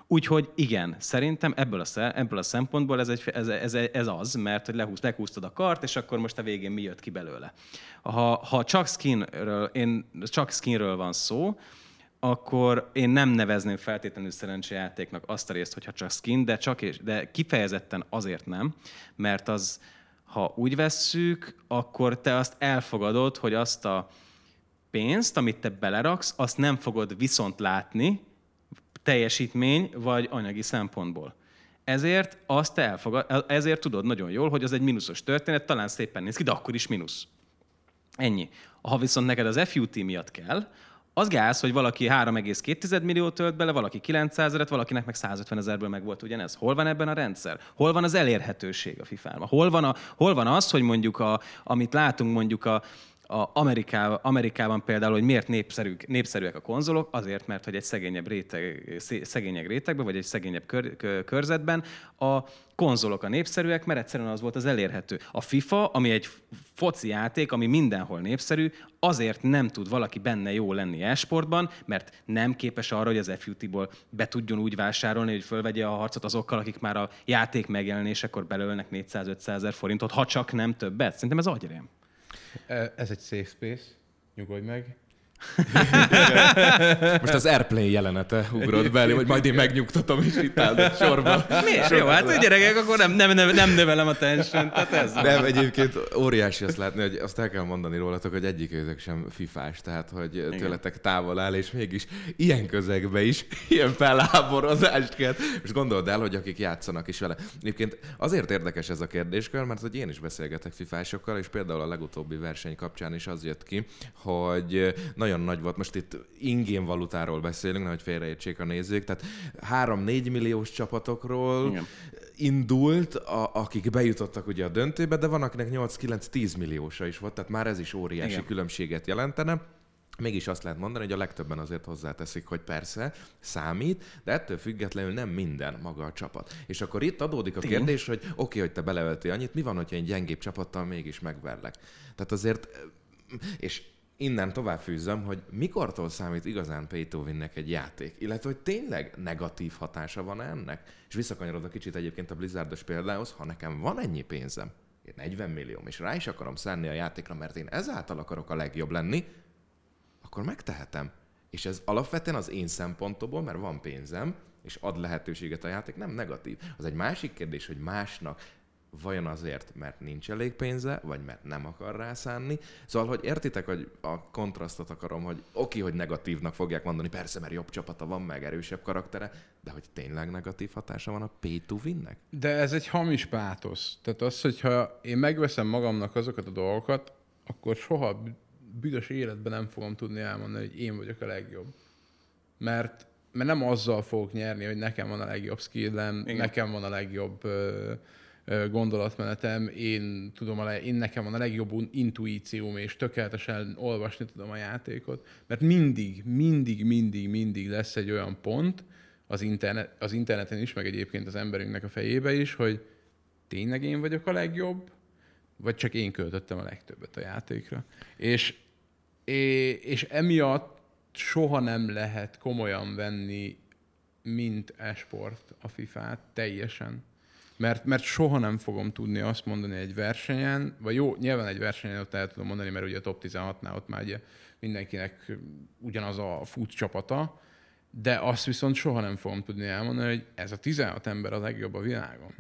Úgyhogy igen, szerintem ebből a, ebből a szempontból ez, egy, ez, ez, ez az, mert hogy lehúz, lehúztad a kart, és akkor most a végén mi jött ki belőle. Ha, ha csak skinről, én, csak skinről van szó, akkor én nem nevezném feltétlenül szerencsejátéknak azt a részt, hogyha csak skin, de, csak és, de kifejezetten azért nem, mert az, ha úgy vesszük, akkor te azt elfogadod, hogy azt a pénzt, amit te beleraksz, azt nem fogod viszont látni teljesítmény vagy anyagi szempontból. Ezért azt elfogad, ezért tudod nagyon jól, hogy az egy mínuszos történet, talán szépen néz ki, de akkor is mínusz. Ennyi. Ha viszont neked az FUT miatt kell, az gáz, hogy valaki 3,2 millió tölt bele, valaki 900 ezeret, valakinek meg 150 ezerből meg volt ugyanez. Hol van ebben a rendszer? Hol van az elérhetőség a FIFA-ban? Hol van, a, hol van az, hogy mondjuk, a, amit látunk mondjuk a, a Amerikában, Amerikában például, hogy miért népszerűek, népszerűek a konzolok, azért, mert hogy egy szegényebb réteg, szegényebb rétegben, vagy egy szegényebb kör, körzetben a konzolok a népszerűek, mert egyszerűen az volt az elérhető. A FIFA, ami egy foci játék, ami mindenhol népszerű, azért nem tud valaki benne jó lenni e-sportban, mert nem képes arra, hogy az FUT-ból be tudjon úgy vásárolni, hogy fölvegye a harcot azokkal, akik már a játék megjelenésekor belőlnek 400-500 ezer forintot, ha csak nem többet. Szerintem ez agyrém. Ez egy safe space, nyugodj meg. Most az Airplane jelenete ugrott belé, hogy majd én megnyugtatom, és itt állok sorban. Miért? Jó, hát hogy gyerekek, akkor nem, nem, nem, nem növelem a tension, tehát ez Nem, egyébként óriási azt látni, hogy azt el kell mondani rólatok, hogy egyik őzök sem fifás, tehát hogy Igen. tőletek távol áll, és mégis ilyen közegbe is ilyen felháborodást kell. Most gondold el, hogy akik játszanak is vele. Egyébként azért érdekes ez a kérdéskör, mert hogy én is beszélgetek fifásokkal, és például a legutóbbi verseny kapcsán is az jött ki, hogy nagyon nagy volt, most itt ingén valutáról beszélünk, nehogy félreértsék a nézők, tehát 3-4 milliós csapatokról Igen. indult, a, akik bejutottak ugye a döntőbe, de van akinek 8-9-10 milliósa is volt, tehát már ez is óriási Igen. különbséget jelentene. Mégis azt lehet mondani, hogy a legtöbben azért hozzáteszik, hogy persze, számít, de ettől függetlenül nem minden maga a csapat. És akkor itt adódik a kérdés, hogy oké, okay, hogy te beleöltél annyit, mi van, hogyha egy gyengébb csapattal mégis megverlek? Tehát azért, és innen tovább fűzöm, hogy mikortól számít igazán pay egy játék, illetve hogy tényleg negatív hatása van ennek. És visszakanyarodok kicsit egyébként a Blizzardos példához, ha nekem van ennyi pénzem, 40 millió, és rá is akarom szánni a játékra, mert én ezáltal akarok a legjobb lenni, akkor megtehetem. És ez alapvetően az én szempontomból, mert van pénzem, és ad lehetőséget a játék, nem negatív. Az egy másik kérdés, hogy másnak vajon azért, mert nincs elég pénze, vagy mert nem akar rászánni. Szóval, hogy értitek, hogy a kontrasztot akarom, hogy oké, hogy negatívnak fogják mondani, persze, mert jobb csapata van, meg erősebb karaktere, de hogy tényleg negatív hatása van a pay to win-nek? De ez egy hamis pátosz. Tehát az, hogyha én megveszem magamnak azokat a dolgokat, akkor soha büdös életben nem fogom tudni elmondani, hogy én vagyok a legjobb. Mert, mert nem azzal fogok nyerni, hogy nekem van a legjobb skillem, nekem van a legjobb uh, gondolatmenetem, én tudom, a, én nekem van a legjobb intuícióm, és tökéletesen olvasni tudom a játékot, mert mindig, mindig, mindig, mindig lesz egy olyan pont az, internet, az interneten is, meg egyébként az emberünknek a fejébe is, hogy tényleg én vagyok a legjobb, vagy csak én költöttem a legtöbbet a játékra. És, és emiatt soha nem lehet komolyan venni, mint esport a FIFA-t teljesen mert, mert soha nem fogom tudni azt mondani egy versenyen, vagy jó, nyilván egy versenyen ott el tudom mondani, mert ugye a top 16-nál ott már ugye mindenkinek ugyanaz a fut csapata, de azt viszont soha nem fogom tudni elmondani, hogy ez a 16 ember a legjobb a világon.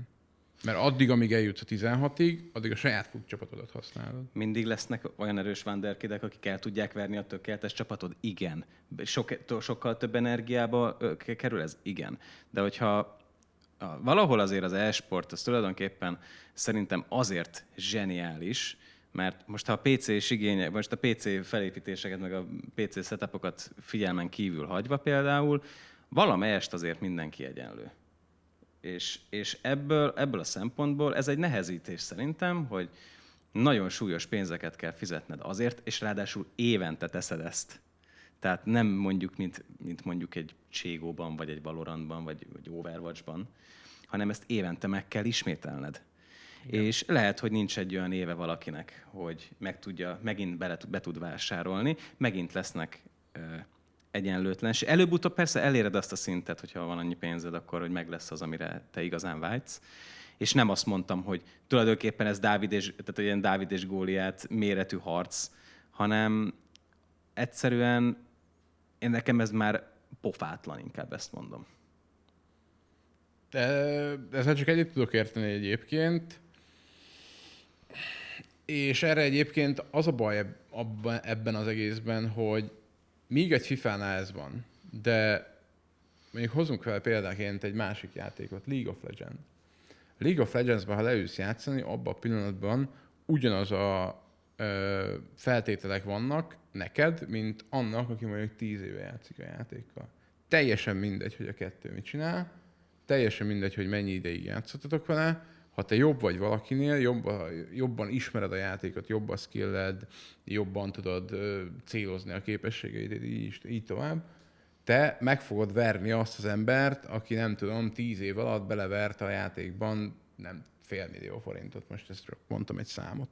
Mert addig, amíg eljutsz a 16-ig, addig a saját fut csapatodat használod. Mindig lesznek olyan erős vanderkidek, akik el tudják verni a tökéletes csapatod? Igen. Sok, sokkal több energiába kerül ez? Igen. De hogyha valahol azért az e-sport, az tulajdonképpen szerintem azért zseniális, mert most ha a PC is igénye, most a PC felépítéseket, meg a PC setupokat figyelmen kívül hagyva például, valamelyest azért mindenki egyenlő. És, és ebből, ebből a szempontból ez egy nehezítés szerintem, hogy nagyon súlyos pénzeket kell fizetned azért, és ráadásul évente teszed ezt. Tehát nem mondjuk, mint, mint mondjuk egy Cségóban, vagy egy Valorantban, vagy, vagy Overwatchban, hanem ezt évente meg kell ismételned. Igen. És lehet, hogy nincs egy olyan éve valakinek, hogy meg tudja, megint bele, be tud vásárolni, megint lesznek ö, egyenlőtlenség. Előbb-utóbb persze eléred azt a szintet, hogyha van annyi pénzed, akkor hogy meg lesz az, amire te igazán vágysz. És nem azt mondtam, hogy tulajdonképpen ez Dávid és, tehát ilyen Dávid és Góliát méretű harc, hanem egyszerűen én nekem ez már pofátlan, inkább ezt mondom. Ezzel csak egyet tudok érteni egyébként. És erre egyébként az a baj ebben az egészben, hogy míg egy FIFA-nál ez van, de mondjuk hozunk fel példáként egy másik játékot, League of Legends. League of Legends-ben, ha leülsz játszani, abban a pillanatban ugyanaz a feltételek vannak neked, mint annak, aki mondjuk 10 éve játszik a játékkal. Teljesen mindegy, hogy a kettő mit csinál, teljesen mindegy, hogy mennyi ideig játszottatok vele, ha te jobb vagy valakinél, jobb, jobban ismered a játékot, jobb a skilled, jobban tudod célozni a képességeidet, így, így tovább, te meg fogod verni azt az embert, aki nem tudom, tíz év alatt belevert a játékban nem fél millió forintot, most ezt mondtam egy számot.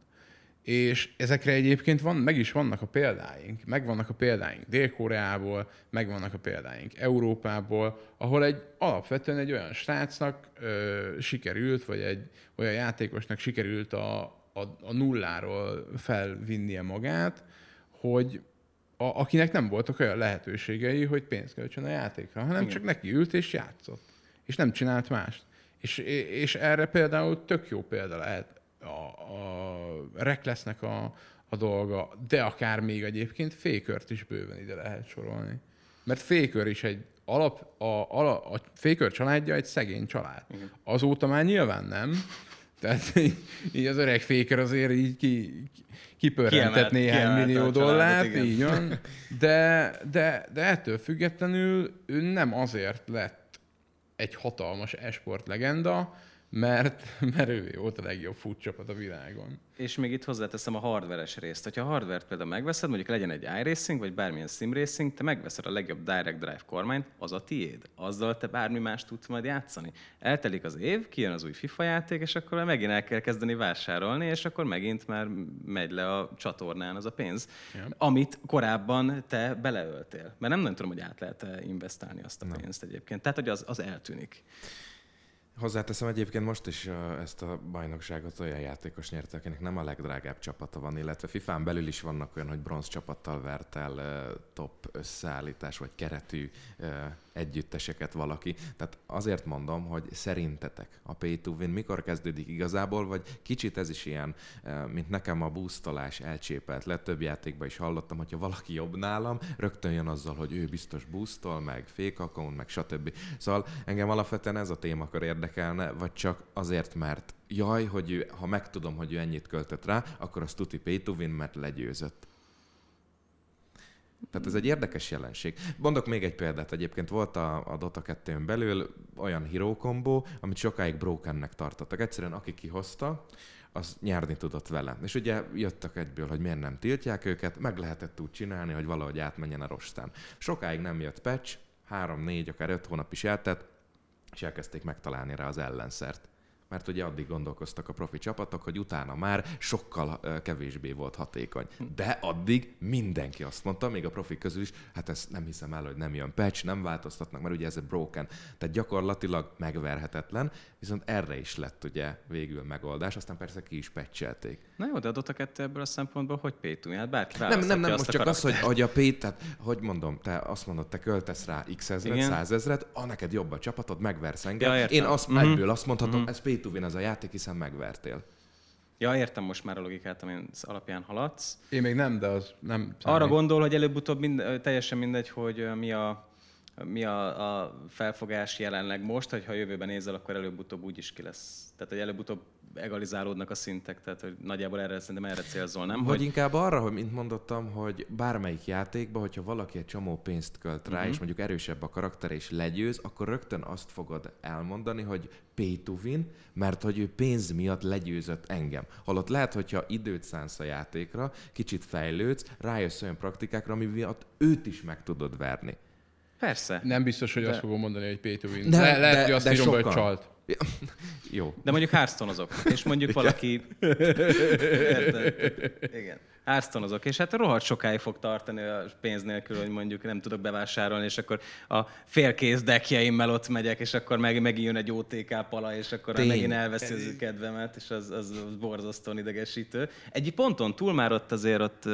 És ezekre egyébként van, meg is vannak a példáink. Megvannak a példáink Dél-Koreából, megvannak a példáink Európából, ahol egy alapvetően egy olyan srácnak ö, sikerült, vagy egy olyan játékosnak sikerült a, a, a nulláról felvinnie magát, hogy a, akinek nem voltak olyan lehetőségei, hogy pénzt költsön a játékra, hanem Igen. csak neki ült és játszott. És nem csinált mást. És, és erre például tök jó példa lehet a, a Recklessnek a, a dolga, de akár még egyébként Fékört is bőven ide lehet sorolni. Mert Fékör is egy alap, a, a, a Fékör családja egy szegény család. Igen. Azóta már nyilván nem, tehát így, így az öreg féker azért így ki, kipörrentett néhány millió dollárt, így van. De, de, de ettől függetlenül ő nem azért lett egy hatalmas esport legenda, mert, mert ő volt a legjobb futcsapat a világon. És még itt hozzáteszem a hardveres részt. Hogyha a hardvert például megveszed, mondjuk legyen egy iRacing, vagy bármilyen sim racing, te megveszed a legjobb direct drive kormányt, az a tiéd. Azzal te bármi más tudsz majd játszani. Eltelik az év, kijön az új FIFA játék, és akkor megint el kell kezdeni vásárolni, és akkor megint már megy le a csatornán az a pénz, ja. amit korábban te beleöltél. Mert nem, nem tudom, hogy át lehet investálni azt a pénzt nem. egyébként. Tehát, hogy az, az eltűnik. Hozzáteszem egyébként most is ezt a bajnokságot olyan játékos nyerte, akinek nem a legdrágább csapata van, illetve FIFA-n belül is vannak olyan, hogy bronz csapattal vert el top összeállítás vagy keretű együtteseket valaki. Tehát azért mondom, hogy szerintetek a pay to win mikor kezdődik igazából, vagy kicsit ez is ilyen, mint nekem a boostolás elcsépelt le, több játékban is hallottam, hogyha valaki jobb nálam, rögtön jön azzal, hogy ő biztos boostol, meg fake account, meg stb. Szóval engem alapvetően ez a témakör érdekelne, vagy csak azért, mert jaj, hogy ő, ha megtudom, hogy ő ennyit költött rá, akkor az tuti pay to win, mert legyőzött. Tehát ez egy érdekes jelenség. Mondok még egy példát. Egyébként volt a, a Dota 2 belül olyan hero combo, amit sokáig brokennek tartottak. Egyszerűen aki kihozta, az nyerni tudott vele. És ugye jöttek egyből, hogy miért nem tiltják őket, meg lehetett úgy csinálni, hogy valahogy átmenjen a rostán. Sokáig nem jött patch, három, négy, akár öt hónap is eltett, és elkezdték megtalálni rá az ellenszert mert ugye addig gondolkoztak a profi csapatok, hogy utána már sokkal kevésbé volt hatékony. De addig mindenki azt mondta, még a profi közül is, hát ezt nem hiszem el, hogy nem jön patch, nem változtatnak, mert ugye ez egy broken. Tehát gyakorlatilag megverhetetlen, viszont erre is lett ugye végül megoldás, aztán persze ki is patchelték. Na jó, de a Dota 2 ebből a szempontból hogy pay Hát bárki Nem, nem, nem, most csak az, hogy, hogy a pay, tehát hogy mondom, te azt mondod, te költesz rá x ezret, százezret, a neked jobb a csapatod, megversz engem. Ja, Én azt, mm-hmm. egyből azt mondhatom, mm-hmm. ez pay to win ez a játék, hiszen megvertél. Ja, értem most már a logikát, amin alapján haladsz. Én még nem, de az nem... Számít. Arra gondol, hogy előbb-utóbb mind, teljesen mindegy, hogy mi a mi a, a felfogás jelenleg most, hogy ha jövőben nézel, akkor előbb-utóbb úgy is ki lesz. Tehát, hogy előbb-utóbb egalizálódnak a szintek, tehát hogy nagyjából erre szerintem erre célzol, nem? Vagy hogy... inkább arra, hogy mint mondottam, hogy bármelyik játékban, hogyha valaki egy csomó pénzt költ rá, uh-huh. és mondjuk erősebb a karakter és legyőz, akkor rögtön azt fogod elmondani, hogy pay to win, mert hogy ő pénz miatt legyőzött engem. Holott lehet, hogyha időt szánsz a játékra, kicsit fejlődsz, rájössz olyan praktikákra, ami miatt őt is meg tudod verni. Persze. Nem biztos, hogy de... azt fogom mondani, hogy pay to win. Nem, Le- lehet, de, hogy azt de írom, sokan... hogy csalt. Jó. De mondjuk hearthstone és mondjuk valaki... Igen ársztonozok, és hát rohadt sokáig fog tartani a pénz nélkül, hogy mondjuk nem tudok bevásárolni, és akkor a félkész dekjeimmel ott megyek, és akkor meg, megint jön egy OTK pala, és akkor Tény. megint elveszi az kedvemet, és az, az borzasztóan idegesítő. Egy ponton túl már ott azért ott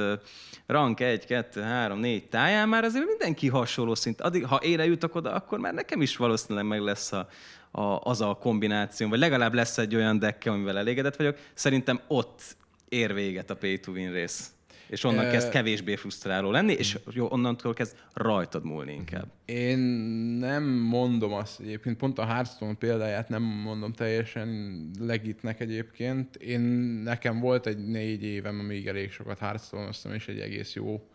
rank 1, 2, 3, 4 táján már azért mindenki hasonló szint. Addig, ha én eljutok oda, akkor már nekem is valószínűleg meg lesz a, a, az a kombináció, vagy legalább lesz egy olyan deck, amivel elégedett vagyok. Szerintem ott ér véget a pay to win rész. És onnan kezd kevésbé frusztráló lenni, és jó, onnantól kezd rajtad múlni inkább. Én nem mondom azt egyébként, pont a Hearthstone példáját nem mondom teljesen legitnek egyébként. Én, nekem volt egy négy évem, amíg elég sokat hearthstone és egy egész jó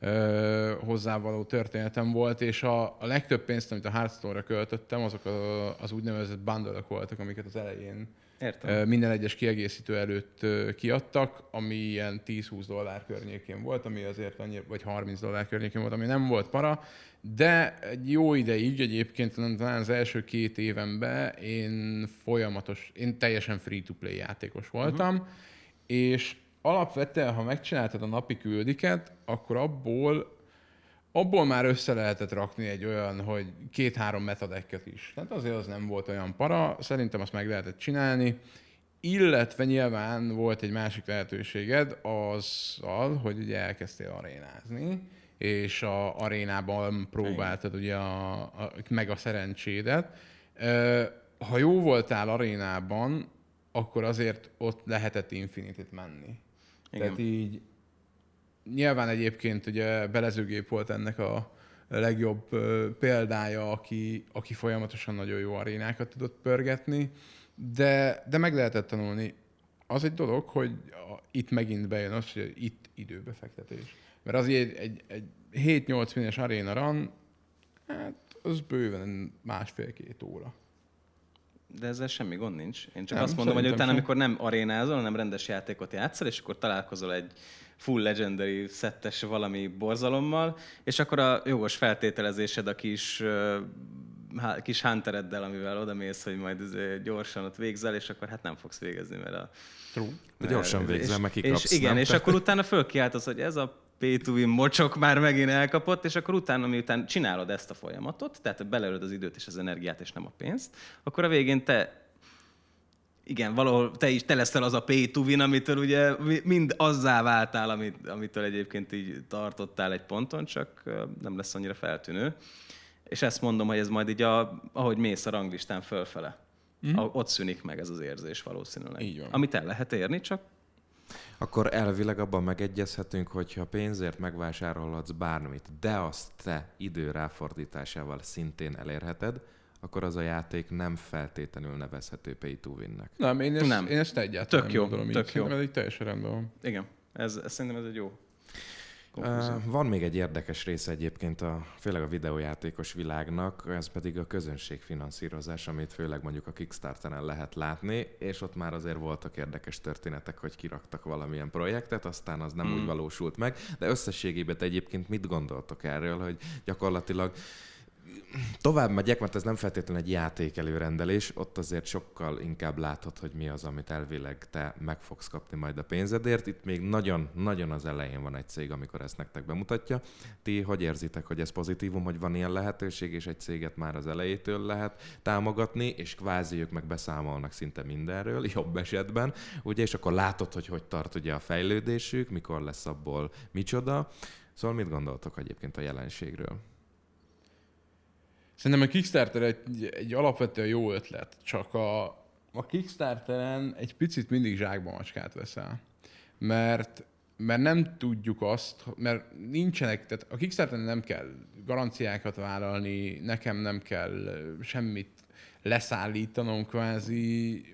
ö, hozzávaló történetem volt, és a, a legtöbb pénzt, amit a Hearthstone-ra költöttem, azok a, az úgynevezett bundle voltak, amiket az elején Értem. Minden egyes kiegészítő előtt kiadtak, ami ilyen 10-20 dollár környékén volt, ami azért annyi, vagy 30 dollár környékén volt, ami nem volt para, de egy jó ideig egyébként, talán az első két évemben én folyamatos, én teljesen free-to-play játékos voltam, uh-huh. és alapvetően, ha megcsináltad a napi küldiket, akkor abból abból már össze lehetett rakni egy olyan, hogy két-három metadekket is. Tehát azért az nem volt olyan para, szerintem azt meg lehetett csinálni, illetve nyilván volt egy másik lehetőséged azzal, hogy ugye elkezdtél arénázni, és a arénában próbáltad ugye a, a, meg a szerencsédet. Ha jó voltál arénában, akkor azért ott lehetett Infinity-t menni. Igen. Tehát így nyilván egyébként ugye belezőgép volt ennek a legjobb példája, aki, aki folyamatosan nagyon jó arénákat tudott pörgetni, de, de meg lehetett tanulni. Az egy dolog, hogy a, itt megint bejön az, hogy itt időbefektetés. Mert az egy, egy, egy 7-8 minél aréna run, hát az bőven másfél-két óra. De ezzel semmi gond nincs. Én csak nem, azt mondom, hogy utána, sem. amikor nem arénázol, hanem rendes játékot játszol, és akkor találkozol egy full legendary szettes valami borzalommal, és akkor a jogos feltételezésed a kis kis huntereddel, amivel odamész, hogy majd gyorsan ott végzel, és akkor hát nem fogsz végezni, mert a... True. De gyorsan végzel, meg kikapsz, és, Igen, nem? és akkor utána fölkiáltasz, hogy ez a p 2 mocsok már megint elkapott, és akkor utána, miután csinálod ezt a folyamatot, tehát belelőd az időt és az energiát, és nem a pénzt, akkor a végén te igen, valahol te is, te leszel az a pay to win, amitől ugye mind azzá váltál, amit, amitől egyébként így tartottál egy ponton, csak nem lesz annyira feltűnő. És ezt mondom, hogy ez majd így, a, ahogy mész a ranglistán fölfele, mm. ott szűnik meg ez az érzés valószínűleg. Így van. Amit el lehet érni, csak akkor elvileg abban megegyezhetünk, hogy ha pénzért megvásárolhatsz bármit, de azt te idő ráfordításával szintén elérheted, akkor az a játék nem feltétlenül nevezhető pay to win-nek. Nem, én ezt, nem. Én ezt egyáltalán tök jó, gondolom. Tök jó. Ez egy teljesen rendben van. Igen, ez, ez szerintem ez egy jó Uh, van még egy érdekes része egyébként, a, főleg a videójátékos világnak, ez pedig a közönségfinanszírozás, amit főleg mondjuk a Kickstarteren lehet látni, és ott már azért voltak érdekes történetek, hogy kiraktak valamilyen projektet, aztán az nem mm. úgy valósult meg, de összességében egyébként mit gondoltok erről, hogy gyakorlatilag tovább megyek, mert ez nem feltétlenül egy játék előrendelés, ott azért sokkal inkább látod, hogy mi az, amit elvileg te meg fogsz kapni majd a pénzedért. Itt még nagyon-nagyon az elején van egy cég, amikor ezt nektek bemutatja. Ti hogy érzitek, hogy ez pozitívum, hogy van ilyen lehetőség, és egy céget már az elejétől lehet támogatni, és kvázi ők meg beszámolnak szinte mindenről, jobb esetben, ugye, és akkor látod, hogy hogy tart ugye a fejlődésük, mikor lesz abból micsoda. Szóval mit gondoltok egyébként a jelenségről? Szerintem a Kickstarter egy, egy alapvetően jó ötlet, csak a, a Kickstarteren egy picit mindig zsákba macskát veszel. Mert, mert nem tudjuk azt, mert nincsenek, tehát a Kickstarteren nem kell garanciákat vállalni, nekem nem kell semmit leszállítanom kvázi.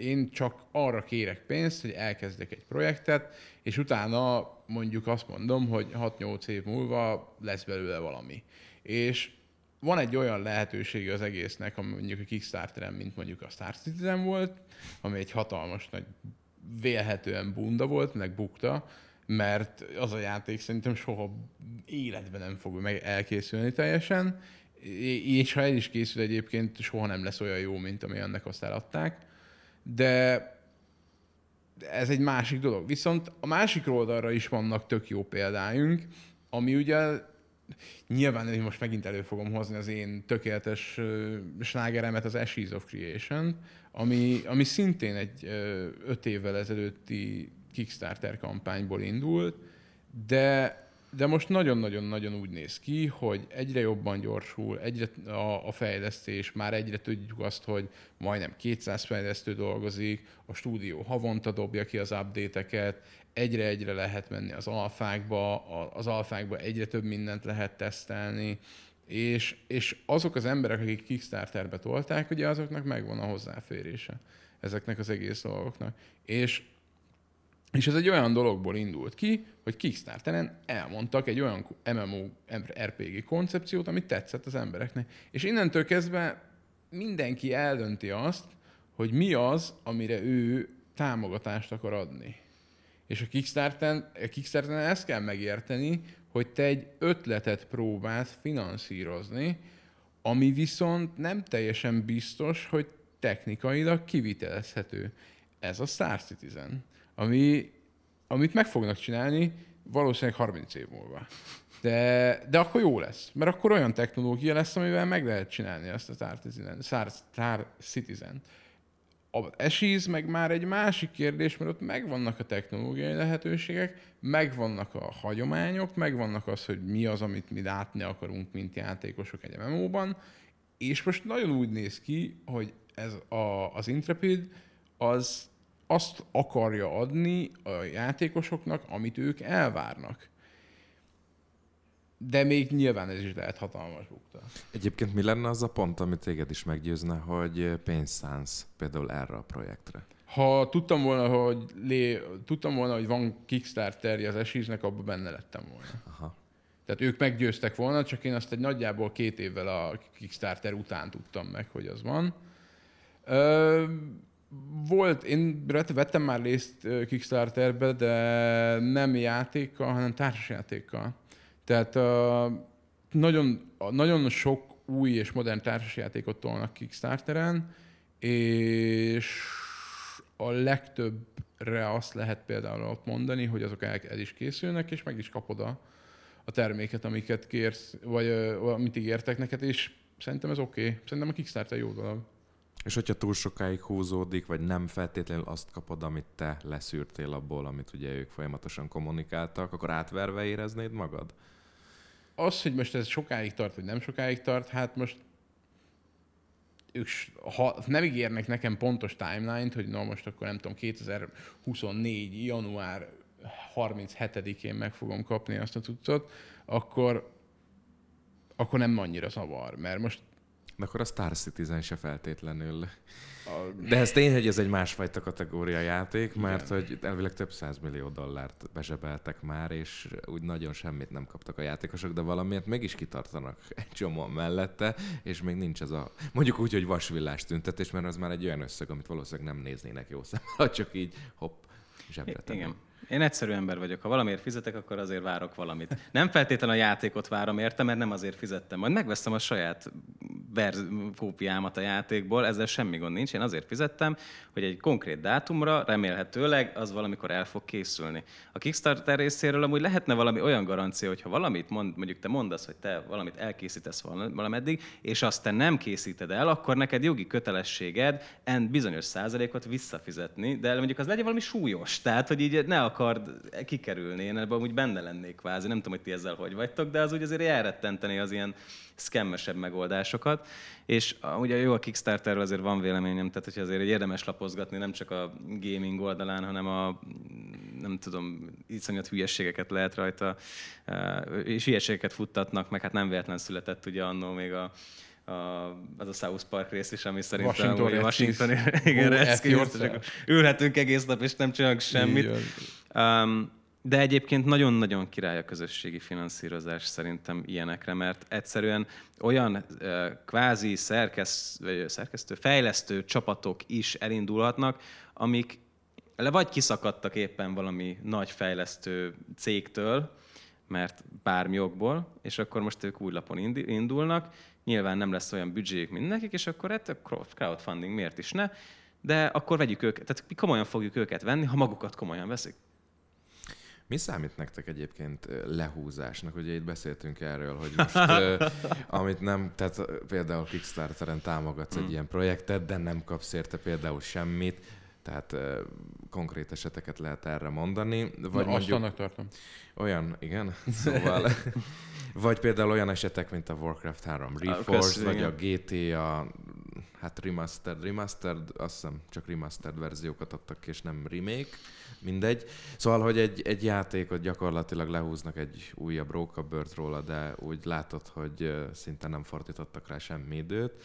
Én csak arra kérek pénzt, hogy elkezdek egy projektet, és utána mondjuk azt mondom, hogy 6-8 év múlva lesz belőle valami. És van egy olyan lehetősége az egésznek, ami mondjuk a Kickstarteren, mint mondjuk a Star Citizen volt, ami egy hatalmas nagy, vélhetően bunda volt, meg bukta, mert az a játék szerintem soha életben nem fog meg elkészülni teljesen, és ha el is készül egyébként, soha nem lesz olyan jó, mint ami annak azt eladták. De ez egy másik dolog. Viszont a másik oldalra is vannak tök jó példáink, ami ugye Nyilván én most megint elő fogom hozni az én tökéletes uh, slágeremet, az Ashes of Creation, ami, ami szintén egy öt évvel ezelőtti Kickstarter kampányból indult, de de most nagyon-nagyon-nagyon úgy néz ki, hogy egyre jobban gyorsul, egyre a, a fejlesztés, már egyre tudjuk azt, hogy majdnem 200 fejlesztő dolgozik, a stúdió havonta dobja ki az update-eket, egyre-egyre lehet menni az alfákba, az alfákba egyre több mindent lehet tesztelni, és, és azok az emberek, akik Kickstarterbe tolták, ugye azoknak megvan a hozzáférése ezeknek az egész dolgoknak. És, és ez egy olyan dologból indult ki, hogy Kickstarteren elmondtak egy olyan MMO RPG koncepciót, amit tetszett az embereknek. És innentől kezdve mindenki eldönti azt, hogy mi az, amire ő támogatást akar adni. És a Kickstarter-en, a Kickstarter ezt kell megérteni, hogy te egy ötletet próbálsz finanszírozni, ami viszont nem teljesen biztos, hogy technikailag kivitelezhető. Ez a Star Citizen, ami, amit meg fognak csinálni valószínűleg 30 év múlva. De, de akkor jó lesz, mert akkor olyan technológia lesz, amivel meg lehet csinálni ezt a Star Citizen. Star, Star Citizen. A Eshiz meg már egy másik kérdés, mert ott megvannak a technológiai lehetőségek, megvannak a hagyományok, megvannak az, hogy mi az, amit mi látni akarunk, mint játékosok egy MMO-ban, és most nagyon úgy néz ki, hogy ez a, az Intrepid az azt akarja adni a játékosoknak, amit ők elvárnak. De még nyilván ez is lehet hatalmas bukta. Egyébként mi lenne az a pont, amit téged is meggyőzne, hogy pénzt szánsz például erre a projektre? Ha tudtam volna, hogy, lé, tudtam volna, hogy van Kickstarter az esíznek, abban benne lettem volna. Aha. Tehát ők meggyőztek volna, csak én azt egy nagyjából két évvel a Kickstarter után tudtam meg, hogy az van. Ö, volt, én vettem már részt Kickstarterbe, de nem játékkal, hanem társasjátékkal. Tehát uh, nagyon, nagyon sok új és modern társasjátékot tolnak Kickstarteren, és a legtöbbre azt lehet például ott mondani, hogy azok el, el is készülnek, és meg is kapod a, a terméket, amiket kérsz, vagy uh, amit ígértek neked, és szerintem ez oké. Okay. Szerintem a Kickstarter jó dolog. És hogyha túl sokáig húzódik, vagy nem feltétlenül azt kapod, amit te leszűrtél abból, amit ugye ők folyamatosan kommunikáltak, akkor átverve éreznéd magad? Az, hogy most ez sokáig tart, vagy nem sokáig tart, hát most ők, ha nem ígérnek nekem pontos timeline-t, hogy na most akkor nem tudom, 2024. január 37-én meg fogom kapni azt a cuccot, akkor, akkor nem annyira zavar, mert most de akkor a Star Citizen se feltétlenül. De ez tény, hogy ez egy másfajta kategória játék, mert Igen. hogy elvileg több millió dollárt bezsebeltek már, és úgy nagyon semmit nem kaptak a játékosok, de valamiért mégis kitartanak egy csomóan mellette, és még nincs ez a, mondjuk úgy, hogy vasvillás tüntetés, mert az már egy olyan összeg, amit valószínűleg nem néznének jó szemmel, csak így hopp, zsebre Igen. Én egyszerű ember vagyok. Ha valamiért fizetek, akkor azért várok valamit. Nem feltétlenül a játékot várom érte, mert nem azért fizettem. Majd megveszem a saját verz- kópiámat a játékból, ezzel semmi gond nincs. Én azért fizettem, hogy egy konkrét dátumra remélhetőleg az valamikor el fog készülni. A Kickstarter részéről amúgy lehetne valami olyan garancia, hogy ha valamit mond, mondjuk te mondasz, hogy te valamit elkészítesz valameddig, és azt te nem készíted el, akkor neked jogi kötelességed en bizonyos százalékot visszafizetni, de mondjuk az legyen valami súlyos. Tehát, hogy így ne akard kikerülni, én ebben úgy benne lennék kvázi, nem tudom, hogy ti ezzel hogy vagytok, de az úgy azért elrettenteni az ilyen szkemmesebb megoldásokat. És ugye jó, a Kickstarterről azért van véleményem, tehát hogy azért érdemes lapozgatni nem csak a gaming oldalán, hanem a nem tudom, iszonyat hülyességeket lehet rajta, és hülyeségeket futtatnak, meg. Hát nem véletlen született ugye annó még a, a, az a South Park rész is, ami szerintem Washington, a Washington igen, Redskins, ülhetünk egész nap, és nem csinálunk semmit. Um, de egyébként nagyon-nagyon király a közösségi finanszírozás szerintem ilyenekre, mert egyszerűen olyan uh, kvázi szerkesz, vagy szerkesztő, fejlesztő csapatok is elindulhatnak, amik vagy kiszakadtak éppen valami nagy fejlesztő cégtől, mert bármi okból, és akkor most ők új lapon indulnak, nyilván nem lesz olyan büdzséjük, mint nekik, és akkor hát a crowdfunding miért is ne, de akkor vegyük őket, tehát komolyan fogjuk őket venni, ha magukat komolyan veszik. Mi számít nektek egyébként lehúzásnak? Ugye itt beszéltünk erről, hogy most, amit nem, tehát például Kickstarteren támogatsz mm. egy ilyen projektet, de nem kapsz érte például semmit, tehát konkrét eseteket lehet erre mondani. Vagy Na, mondjuk, azt tartom. Olyan, igen, szóval... vagy például olyan esetek, mint a Warcraft 3 Reforged, vagy a GTA, hát remastered, remastered, azt hiszem csak remastered verziókat adtak ki, és nem remake mindegy. Szóval, hogy egy, egy játékot gyakorlatilag lehúznak egy újabb rókabört róla, de úgy látod, hogy szinte nem fordítottak rá semmi időt.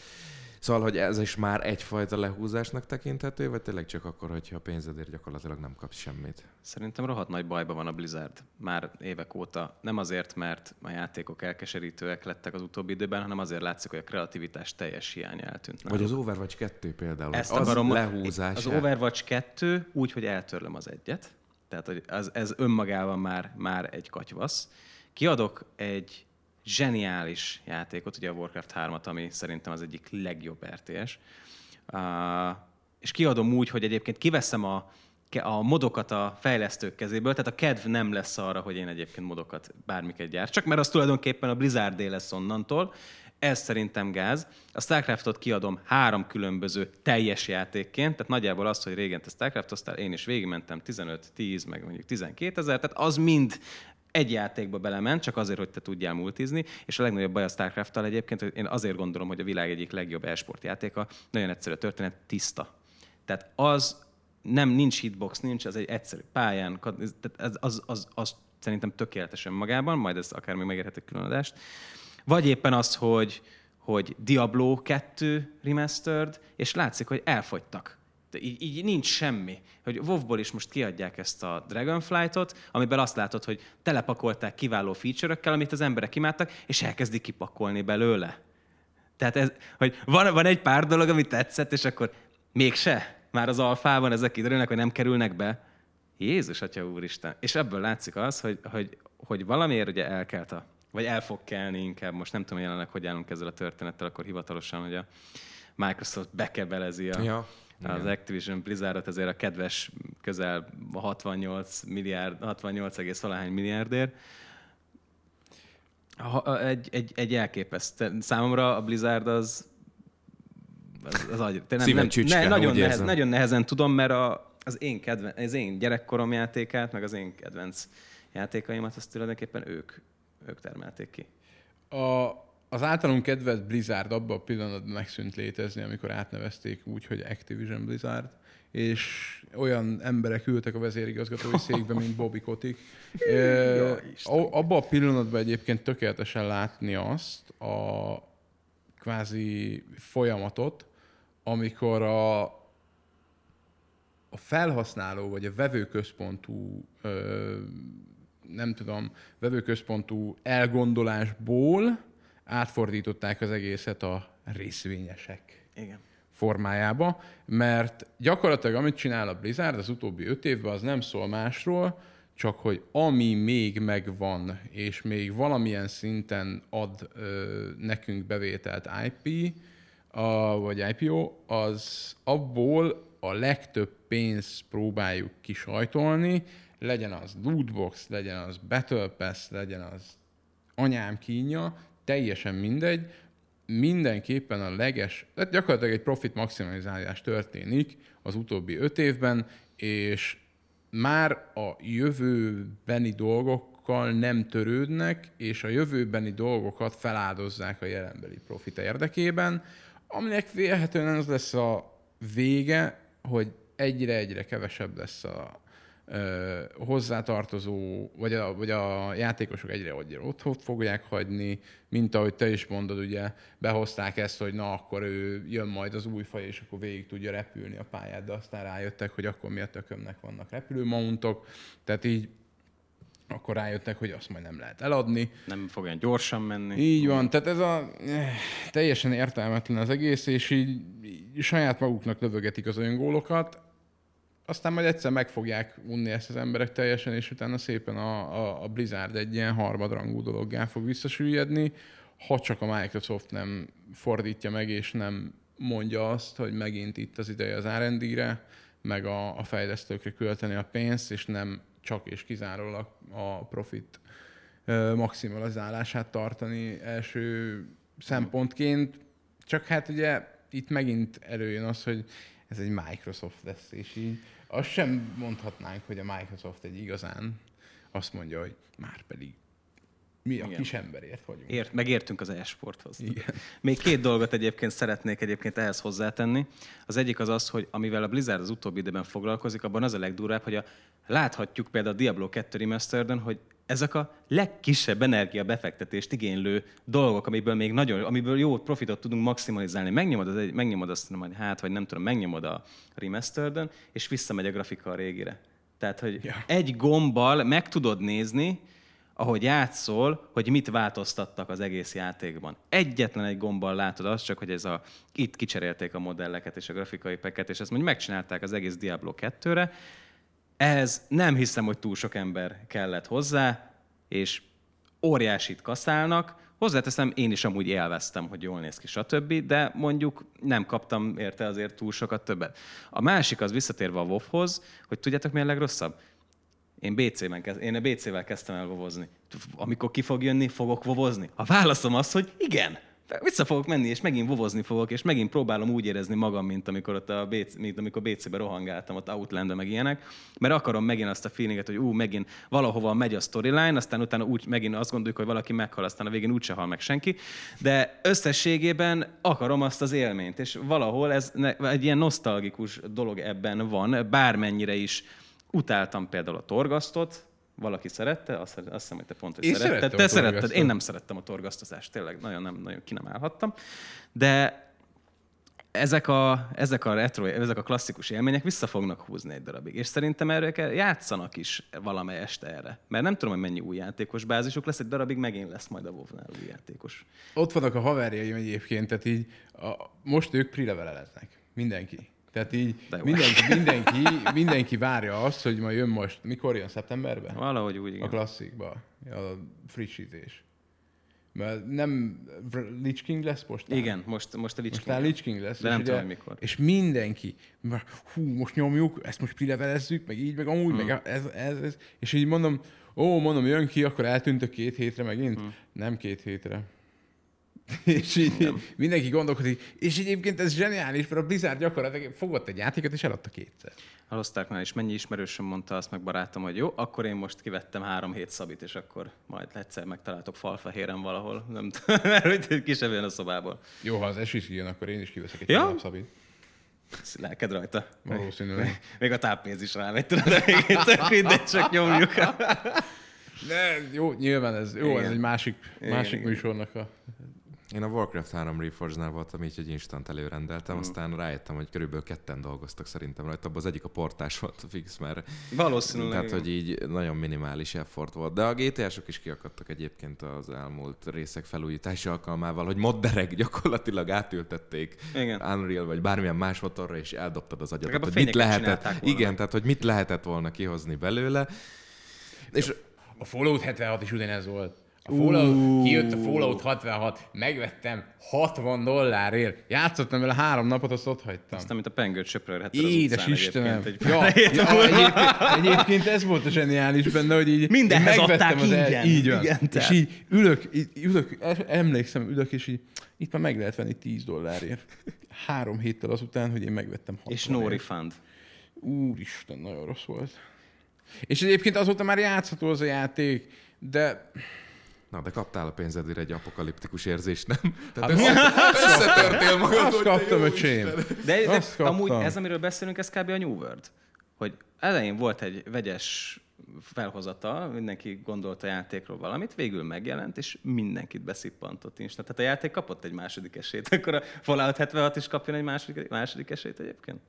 Szóval, hogy ez is már egyfajta lehúzásnak tekinthető, vagy tényleg csak akkor, hogyha a pénzedért gyakorlatilag nem kapsz semmit? Szerintem rohadt nagy bajba van a Blizzard már évek óta. Nem azért, mert a játékok elkeserítőek lettek az utóbbi időben, hanem azért látszik, hogy a kreativitás teljes hiány eltűnt. Vagy az Overwatch 2 például. Ezt az akarom, lehúzás. Az Overwatch 2 úgy, hogy eltörlöm az egyet. Tehát, hogy az, ez önmagában már, már egy katyvasz. Kiadok egy zseniális játékot, ugye a Warcraft 3-at, ami szerintem az egyik legjobb RTS. Uh, és kiadom úgy, hogy egyébként kiveszem a, a modokat a fejlesztők kezéből, tehát a kedv nem lesz arra, hogy én egyébként modokat bármiket gyárt, csak mert az tulajdonképpen a Blizzardé lesz onnantól. Ez szerintem gáz. A StarCraftot kiadom három különböző teljes játékként, tehát nagyjából az, hogy régen te StarCraftoztál, én is végigmentem 15-10, meg mondjuk 12 ezer, tehát az mind egy játékba belement, csak azért, hogy te tudjál multizni, és a legnagyobb baj a StarCraft-tal egyébként, hogy én azért gondolom, hogy a világ egyik legjobb e-sport játéka, nagyon egyszerű a történet, tiszta. Tehát az nem, nincs hitbox, nincs, az egy egyszerű pályán, tehát az, az, az, az szerintem tökéletesen magában, majd ez akár még megérhet egy különadást. Vagy éppen az, hogy, hogy Diablo 2 remastered, és látszik, hogy elfogytak. Így, így nincs semmi. Hogy WoW-ból is most kiadják ezt a Dragonflight-ot, amiben azt látod, hogy telepakolták kiváló feature amit az emberek imádtak, és elkezdik kipakolni belőle. Tehát ez, hogy van, van egy pár dolog, ami tetszett, és akkor mégse. Már az alfában ezek kiderülnek, hogy nem kerülnek be. Jézus, Atya Úristen. És ebből látszik az, hogy, hogy, hogy valamiért ugye elkelt a, vagy el fog kelni inkább, most nem tudom jelenleg, hogy állunk ezzel a történettel, akkor hivatalosan, hogy a Microsoft bekebelezi a, ja, az igen. Activision Blizzardot ezért a kedves közel 68 milliárd, 68, valahány milliárdért. Ha, egy, egy, egy elképesztő. Számomra a Blizzard az az, az agy. Nem, nem, ne, nagyon, nehez, nagyon nehezen tudom, mert a, az, én kedven, az én gyerekkorom játékát, meg az én kedvenc játékaimat, azt tulajdonképpen ők, ők termelték ki. A, az általunk kedvelt Blizzard abban a pillanatban megszűnt létezni, amikor átnevezték úgy, hogy Activision Blizzard, és olyan emberek ültek a vezérigazgatói székbe, mint Bobby Kotick. e, abban a pillanatban egyébként tökéletesen látni azt a kvázi folyamatot, amikor a, a felhasználó vagy a vevőközpontú, ö, nem tudom, vevőközpontú elgondolásból átfordították az egészet a részvényesek Igen. formájába, mert gyakorlatilag amit csinál a Blizzard az utóbbi öt évben, az nem szól másról, csak hogy ami még megvan, és még valamilyen szinten ad ö, nekünk bevételt IP, a, vagy IPO, az abból a legtöbb pénzt próbáljuk kisajtolni, legyen az lootbox, legyen az Battle Pass, legyen az anyám kínja, teljesen mindegy, mindenképpen a leges, tehát gyakorlatilag egy profit maximalizálás történik az utóbbi öt évben, és már a jövőbeni dolgokkal nem törődnek, és a jövőbeni dolgokat feláldozzák a jelenbeli profit érdekében, aminek vélhetően az lesz a vége, hogy egyre-egyre kevesebb lesz a hozzátartozó, vagy a, vagy a játékosok egyre otthon fogják hagyni, mint ahogy te is mondod, ugye behozták ezt, hogy na akkor ő jön majd az új faj, és akkor végig tudja repülni a pályát, de aztán rájöttek, hogy akkor mi a tökömnek vannak repülőmountok, tehát így akkor rájöttek, hogy azt majd nem lehet eladni. Nem fog olyan gyorsan menni. Így van, tehát ez a eh, teljesen értelmetlen az egész, és így, így saját maguknak lövögetik az öngólokat, aztán majd egyszer meg fogják unni ezt az emberek teljesen, és utána szépen a, a, a Blizzard egy ilyen harmadrangú dologgá fog visszasüllyedni, ha csak a Microsoft nem fordítja meg, és nem mondja azt, hogy megint itt az ideje az R&D-re, meg a, a fejlesztőkre költeni a pénzt, és nem csak és kizárólag a profit maximalizálását tartani első szempontként. Csak hát ugye itt megint előjön az, hogy ez egy Microsoft lesz, és így azt sem mondhatnánk, hogy a Microsoft egy igazán azt mondja, hogy már pedig mi a Igen. kis emberért vagyunk. Ért, megértünk az e-sporthoz. Igen. Még két dolgot egyébként szeretnék egyébként ehhez hozzátenni. Az egyik az az, hogy amivel a Blizzard az utóbbi időben foglalkozik, abban az a legdurvább, hogy a, láthatjuk például a Diablo 2 remastered hogy ezek a legkisebb energia befektetést igénylő dolgok, amiből még nagyon, amiből jó profitot tudunk maximalizálni. Megnyomod, az egy, megnyomod azt, hogy hát, vagy nem tudom, megnyomod a remastered és visszamegy a grafika a régire. Tehát, hogy ja. egy gombbal meg tudod nézni, ahogy játszol, hogy mit változtattak az egész játékban. Egyetlen egy gombbal látod azt, csak hogy ez a, itt kicserélték a modelleket és a grafikai peket, és ezt mondjuk megcsinálták az egész Diablo 2-re. Ehhez nem hiszem, hogy túl sok ember kellett hozzá, és óriásit kaszálnak. Hozzáteszem, én is amúgy élveztem, hogy jól néz ki, stb., de mondjuk nem kaptam érte azért túl sokat többet. A másik az visszatérve a WoW-hoz, hogy tudjátok mi a legrosszabb? Én BC-ben kezd, én a BC-vel kezdtem el vovozni. Amikor ki fog jönni, fogok vovozni? A válaszom az, hogy igen. vissza fogok menni, és megint vovozni fogok, és megint próbálom úgy érezni magam, mint amikor ott a BC, mint amikor BC-be rohangáltam, ott outland meg ilyenek, mert akarom megint azt a feelinget, hogy ú, megint valahova megy a storyline, aztán utána úgy megint azt gondoljuk, hogy valaki meghal, aztán a végén úgyse hal meg senki, de összességében akarom azt az élményt, és valahol ez egy ilyen nosztalgikus dolog ebben van, bármennyire is utáltam például a torgasztot, valaki szerette, azt, azt hiszem, hogy te pont, hogy Én szeretted. Te szeretted, én nem szerettem a torgasztozást, tényleg nagyon, nem, nagyon ki nem állhattam. De ezek a, ezek a retro, ezek a klasszikus élmények vissza fognak húzni egy darabig. És szerintem erről kell, játszanak is valamely este erre. Mert nem tudom, hogy mennyi új játékos bázisuk lesz, egy darabig megint lesz majd a WoW-nál új játékos. Ott vannak a haverjaim egyébként, tehát így a, most ők prileveleznek. Mindenki. Tehát így mindenki, mindenki, mindenki várja azt, hogy ma jön most, mikor jön szeptemberben? Valahogy úgy, A igen. klasszikba, a frissítés. Mert nem Lich King lesz most? Igen, most, most a Lich King. Lich King lesz. De nem ugye- tudom, mikor. És mindenki, már, hú, most nyomjuk, ezt most prilevelezzük, meg így, meg amúgy, Hmm. meg ez, ez, ez, és így mondom, ó, mondom, jön ki, akkor eltűntök két hétre megint. Hmm. Nem két hétre. és így nem. mindenki gondolkodik. És egyébként ez zseniális, mert a Blizzard gyakorlatilag fogott egy játékot, és eladta kétszer. Hallották már, és mennyi ismerősöm mondta azt meg barátom, hogy jó, akkor én most kivettem három hét szabit, és akkor majd egyszer megtaláltok falfehéren valahol. Nem tudom, mert hogy kisebb jön a szobából. Jó, ha az esés jön, akkor én is kiveszek egy Ja? szabit. Lelked rajta. Valószínűleg. Még a táppénz is rámegy, tudod, de tök mindegy, csak nyomjuk. De jó, nyilván ez, jó, Igen. ez egy másik, másik igen. műsornak a... Én a Warcraft 3 Reforged-nál voltam, így egy instant előrendeltem, mm. aztán rájöttem, hogy körülbelül ketten dolgoztak szerintem rajta, abban az egyik a portás volt fix, mert Valószínűleg. tehát, hogy így nagyon minimális effort volt. De a GTA-sok is kiakadtak egyébként az elmúlt részek felújítási alkalmával, hogy modderek gyakorlatilag átültették Igen. Unreal vagy bármilyen más motorra, és eldobtad az agyadat, hogy mit lehetett. Igen, tehát hogy mit lehetett volna kihozni belőle. És A Fallout 76 is ugyanez volt. A Fallout, kijött a Fallout 66, megvettem 60 dollárért. Játszottam vele három napot, azt ott hagytam. Aztán, mint a pengőt söprölhetted az Édes Istenem! egyébként egy Ja, ja, egyébként, egyébként ez volt a zseniális benne, hogy így Mindenhez adták az el- ingyen. Így van. Igen, és így ülök, így ülök, emlékszem, ülök, és így itt már meg lehet venni 10 dollárért. Három héttel azután, hogy én megvettem 60 És no refund. Úristen, nagyon rossz volt. És egyébként azóta már játszható az a játék, de Na, de kaptál a pénzedért egy apokaliptikus érzést, nem? Tehát Hát össze, összetörtél magad, azt kaptam, öcsém. De, de kaptam. amúgy ez, amiről beszélünk, ez kb. a New World. Hogy elején volt egy vegyes felhozata, mindenki gondolt a játékról valamit, végül megjelent, és mindenkit beszippantott instant. Tehát a játék kapott egy második esélyt, akkor a Fallout 76 is kapjon egy második, második esélyt egyébként?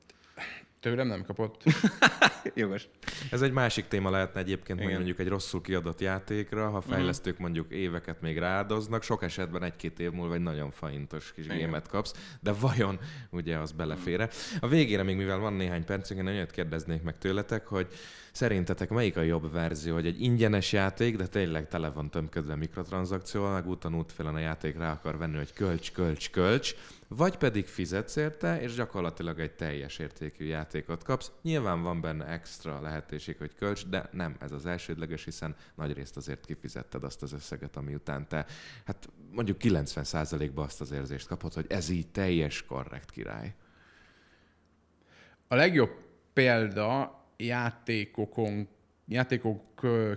Tőlem nem kapott. Jogos. Ez egy másik téma lehetne egyébként, hogy Igen. mondjuk egy rosszul kiadott játékra, ha fejlesztők mondjuk éveket még rááldoznak, sok esetben egy-két év múlva egy nagyon faintos kis Igen. gémet kapsz, de vajon ugye az belefére? A végére még mivel van néhány percünk, én olyat kérdeznék meg tőletek, hogy szerintetek melyik a jobb verzió, hogy egy ingyenes játék, de tényleg tele van tömködve mikrotranszakcióval, meg úton útfélen a játék rá akar venni, hogy kölcs, kölcs, kölcs, vagy pedig fizetsz érte, és gyakorlatilag egy teljes értékű játékot kapsz. Nyilván van benne extra lehetőség, hogy költs, de nem ez az elsődleges, hiszen nagy részt azért kifizetted azt az összeget, ami után te, hát mondjuk 90%-ban azt az érzést kapod, hogy ez így teljes, korrekt király. A legjobb példa játékokon, játékok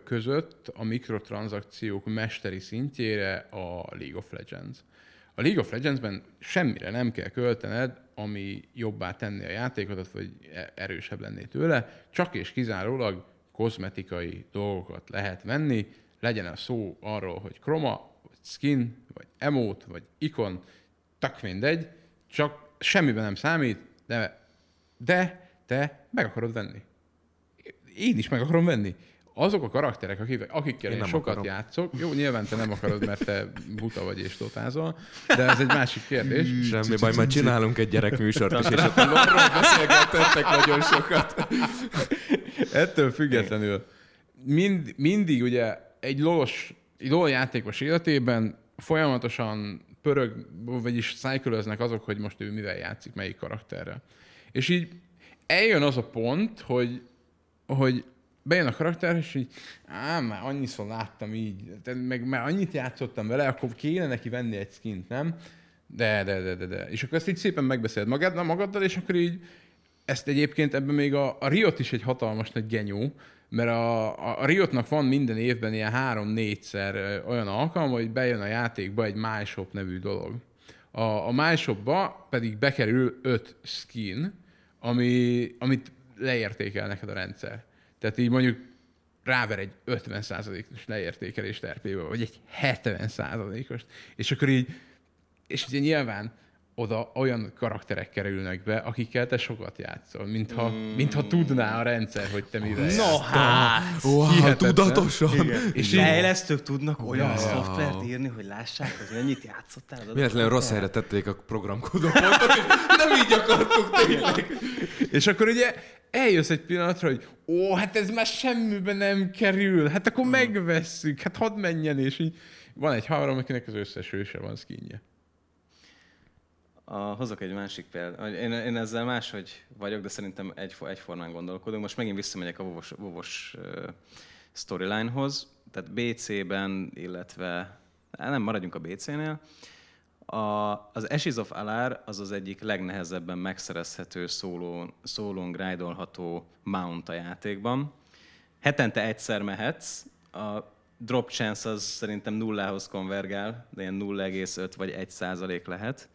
között a mikrotranszakciók mesteri szintjére a League of Legends. A League of Legends-ben semmire nem kell költened, ami jobbá tenni a játékodat, vagy e- erősebb lenné tőle, csak és kizárólag kozmetikai dolgokat lehet venni, legyen a szó arról, hogy kroma, vagy skin, vagy emote, vagy ikon, tök mindegy, csak semmiben nem számít, de, de te meg akarod venni. Én is meg akarom venni. Azok a karakterek, akik, akikkel Én én, sokat akarom. játszok, jó, nyilván te nem akarod, mert te buta vagy és totázol, de ez egy másik kérdés. Semmi baj, majd csinálunk egy gyerekműsort is, és ott a lorról beszélgettettek nagyon sokat. Ettől függetlenül mind, mindig ugye egy lolos, egy LOL játékos életében folyamatosan pörög, vagyis szájkölöznek azok, hogy most ő mivel játszik, melyik karakterrel. És így eljön az a pont, hogy, hogy bejön a karakter, és így, á, már annyiszor láttam így, meg már annyit játszottam vele, akkor kéne neki venni egy skint, nem? De, de, de, de, de. És akkor ezt így szépen megbeszéled magad, magaddal, és akkor így ezt egyébként ebben még a, a Riot is egy hatalmas nagy genyó, mert a, a, a Riotnak van minden évben ilyen három-négyszer olyan alkalma, hogy bejön a játékba egy MyShop nevű dolog. A, a MyShopba pedig bekerül öt skin, ami, amit leértékel neked a rendszer. Tehát így mondjuk ráver egy 50%-os leértékelést RP-be, vagy egy 70%-os, és akkor így, és ugye nyilván oda olyan karakterek kerülnek be, akikkel te sokat játszol, mintha, mm. mintha tudná a rendszer, hogy te mivel No hát! Wow, tudatosan! Igen. És fejlesztők tudnak olyan ja, szoftvert írni, hogy lássák, hogy annyit játszottál. Véletlenül rossz helyre tették a programkódokat, nem így akartuk tényleg. És akkor ugye eljössz egy pillanatra, hogy ó, hát ez már semmibe nem kerül, hát akkor hmm. megvesszük, hát hadd menjen, és így van egy haver, akinek az összes hőse van skinje. A, hozok egy másik példát. Én, én ezzel máshogy vagyok, de szerintem egy, egyformán gondolkodunk. Most megint visszamegyek a vovos, vovos storylinehoz. Tehát BC-ben, illetve nem maradjunk a BC-nél. A, az Ashes of Alar az az egyik legnehezebben megszerezhető szólón, szólón grindolható mount a játékban. Hetente egyszer mehetsz, a drop chance az szerintem nullához konvergál, de ilyen 0,5 vagy 1 százalék lehet.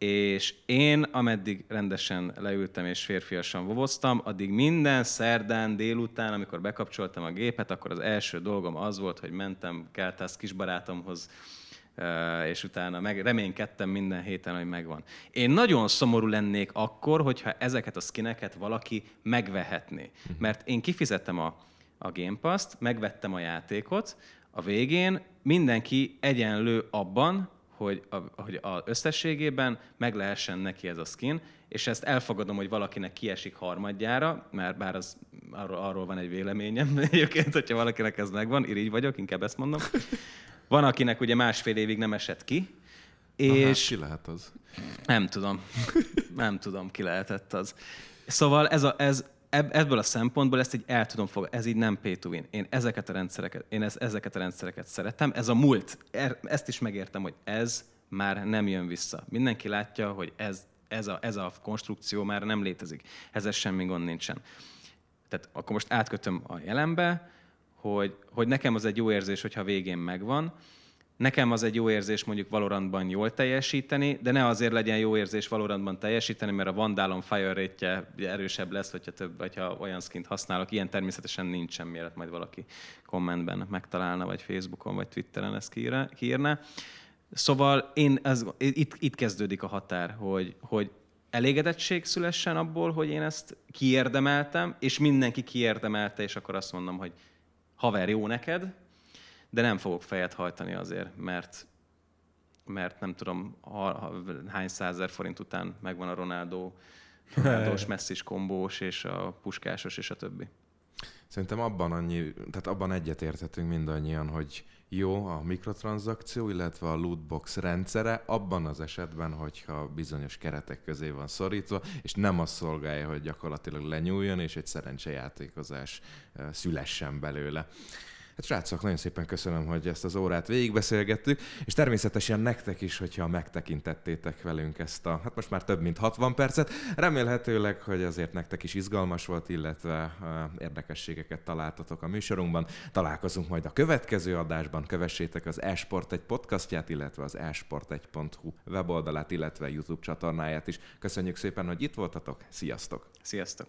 És én, ameddig rendesen leültem és férfiasan vovoztam, addig minden szerdán délután, amikor bekapcsoltam a gépet, akkor az első dolgom az volt, hogy mentem Keltász kisbarátomhoz, és utána meg, reménykedtem minden héten, hogy megvan. Én nagyon szomorú lennék akkor, hogyha ezeket a skineket valaki megvehetné. Mhm. Mert én kifizettem a, a Game Pass-t, megvettem a játékot, a végén mindenki egyenlő abban, hogy, a, hogy a összességében meg lehessen neki ez a skin, és ezt elfogadom, hogy valakinek kiesik harmadjára, mert bár az, arról, arról van egy véleményem egyébként, hogyha valakinek ez megvan, irigy vagyok, inkább ezt mondom. Van, akinek ugye másfél évig nem esett ki, és... Na hát, ki lehet az? Nem tudom. Nem tudom, ki lehetett az. Szóval ez, a, ez ebből a szempontból ezt így el tudom fogadni. Ez így nem pay to win. Én ezeket a rendszereket, én ez, ezeket a rendszereket szeretem. Ez a múlt. Er, ezt is megértem, hogy ez már nem jön vissza. Mindenki látja, hogy ez, ez, a, ez a konstrukció már nem létezik. Ezzel semmi gond nincsen. Tehát akkor most átkötöm a jelenbe, hogy, hogy nekem az egy jó érzés, hogyha végén megvan. Nekem az egy jó érzés mondjuk Valorantban jól teljesíteni, de ne azért legyen jó érzés Valorantban teljesíteni, mert a Vandalon fire rate erősebb lesz, hogyha, több, hogyha olyan skint használok. Ilyen természetesen nincsen, mielőtt majd valaki kommentben megtalálna, vagy Facebookon, vagy Twitteren ezt kiírná. Szóval én ez, itt, itt kezdődik a határ, hogy, hogy elégedettség szülessen abból, hogy én ezt kiérdemeltem, és mindenki kiérdemelte, és akkor azt mondom, hogy haver, jó neked, de nem fogok fejet hajtani azért, mert, mert nem tudom, ha, ha, hány százer forint után megvan a Ronaldo, Ronaldo-s messzis kombós, és a puskásos, és a többi. Szerintem abban annyi, tehát abban egyetérthetünk mindannyian, hogy jó a mikrotranszakció, illetve a lootbox rendszere abban az esetben, hogyha bizonyos keretek közé van szorítva, és nem azt szolgálja, hogy gyakorlatilag lenyúljon, és egy szerencsejátékozás eh, szülessen belőle. Hát srácok, nagyon szépen köszönöm, hogy ezt az órát végigbeszélgettük, és természetesen nektek is, hogyha megtekintettétek velünk ezt a, hát most már több mint 60 percet. Remélhetőleg, hogy azért nektek is izgalmas volt, illetve érdekességeket találtatok a műsorunkban. Találkozunk majd a következő adásban, kövessétek az Esport egy podcastját, illetve az esport1.hu weboldalát, illetve YouTube csatornáját is. Köszönjük szépen, hogy itt voltatok, sziasztok! Sziasztok!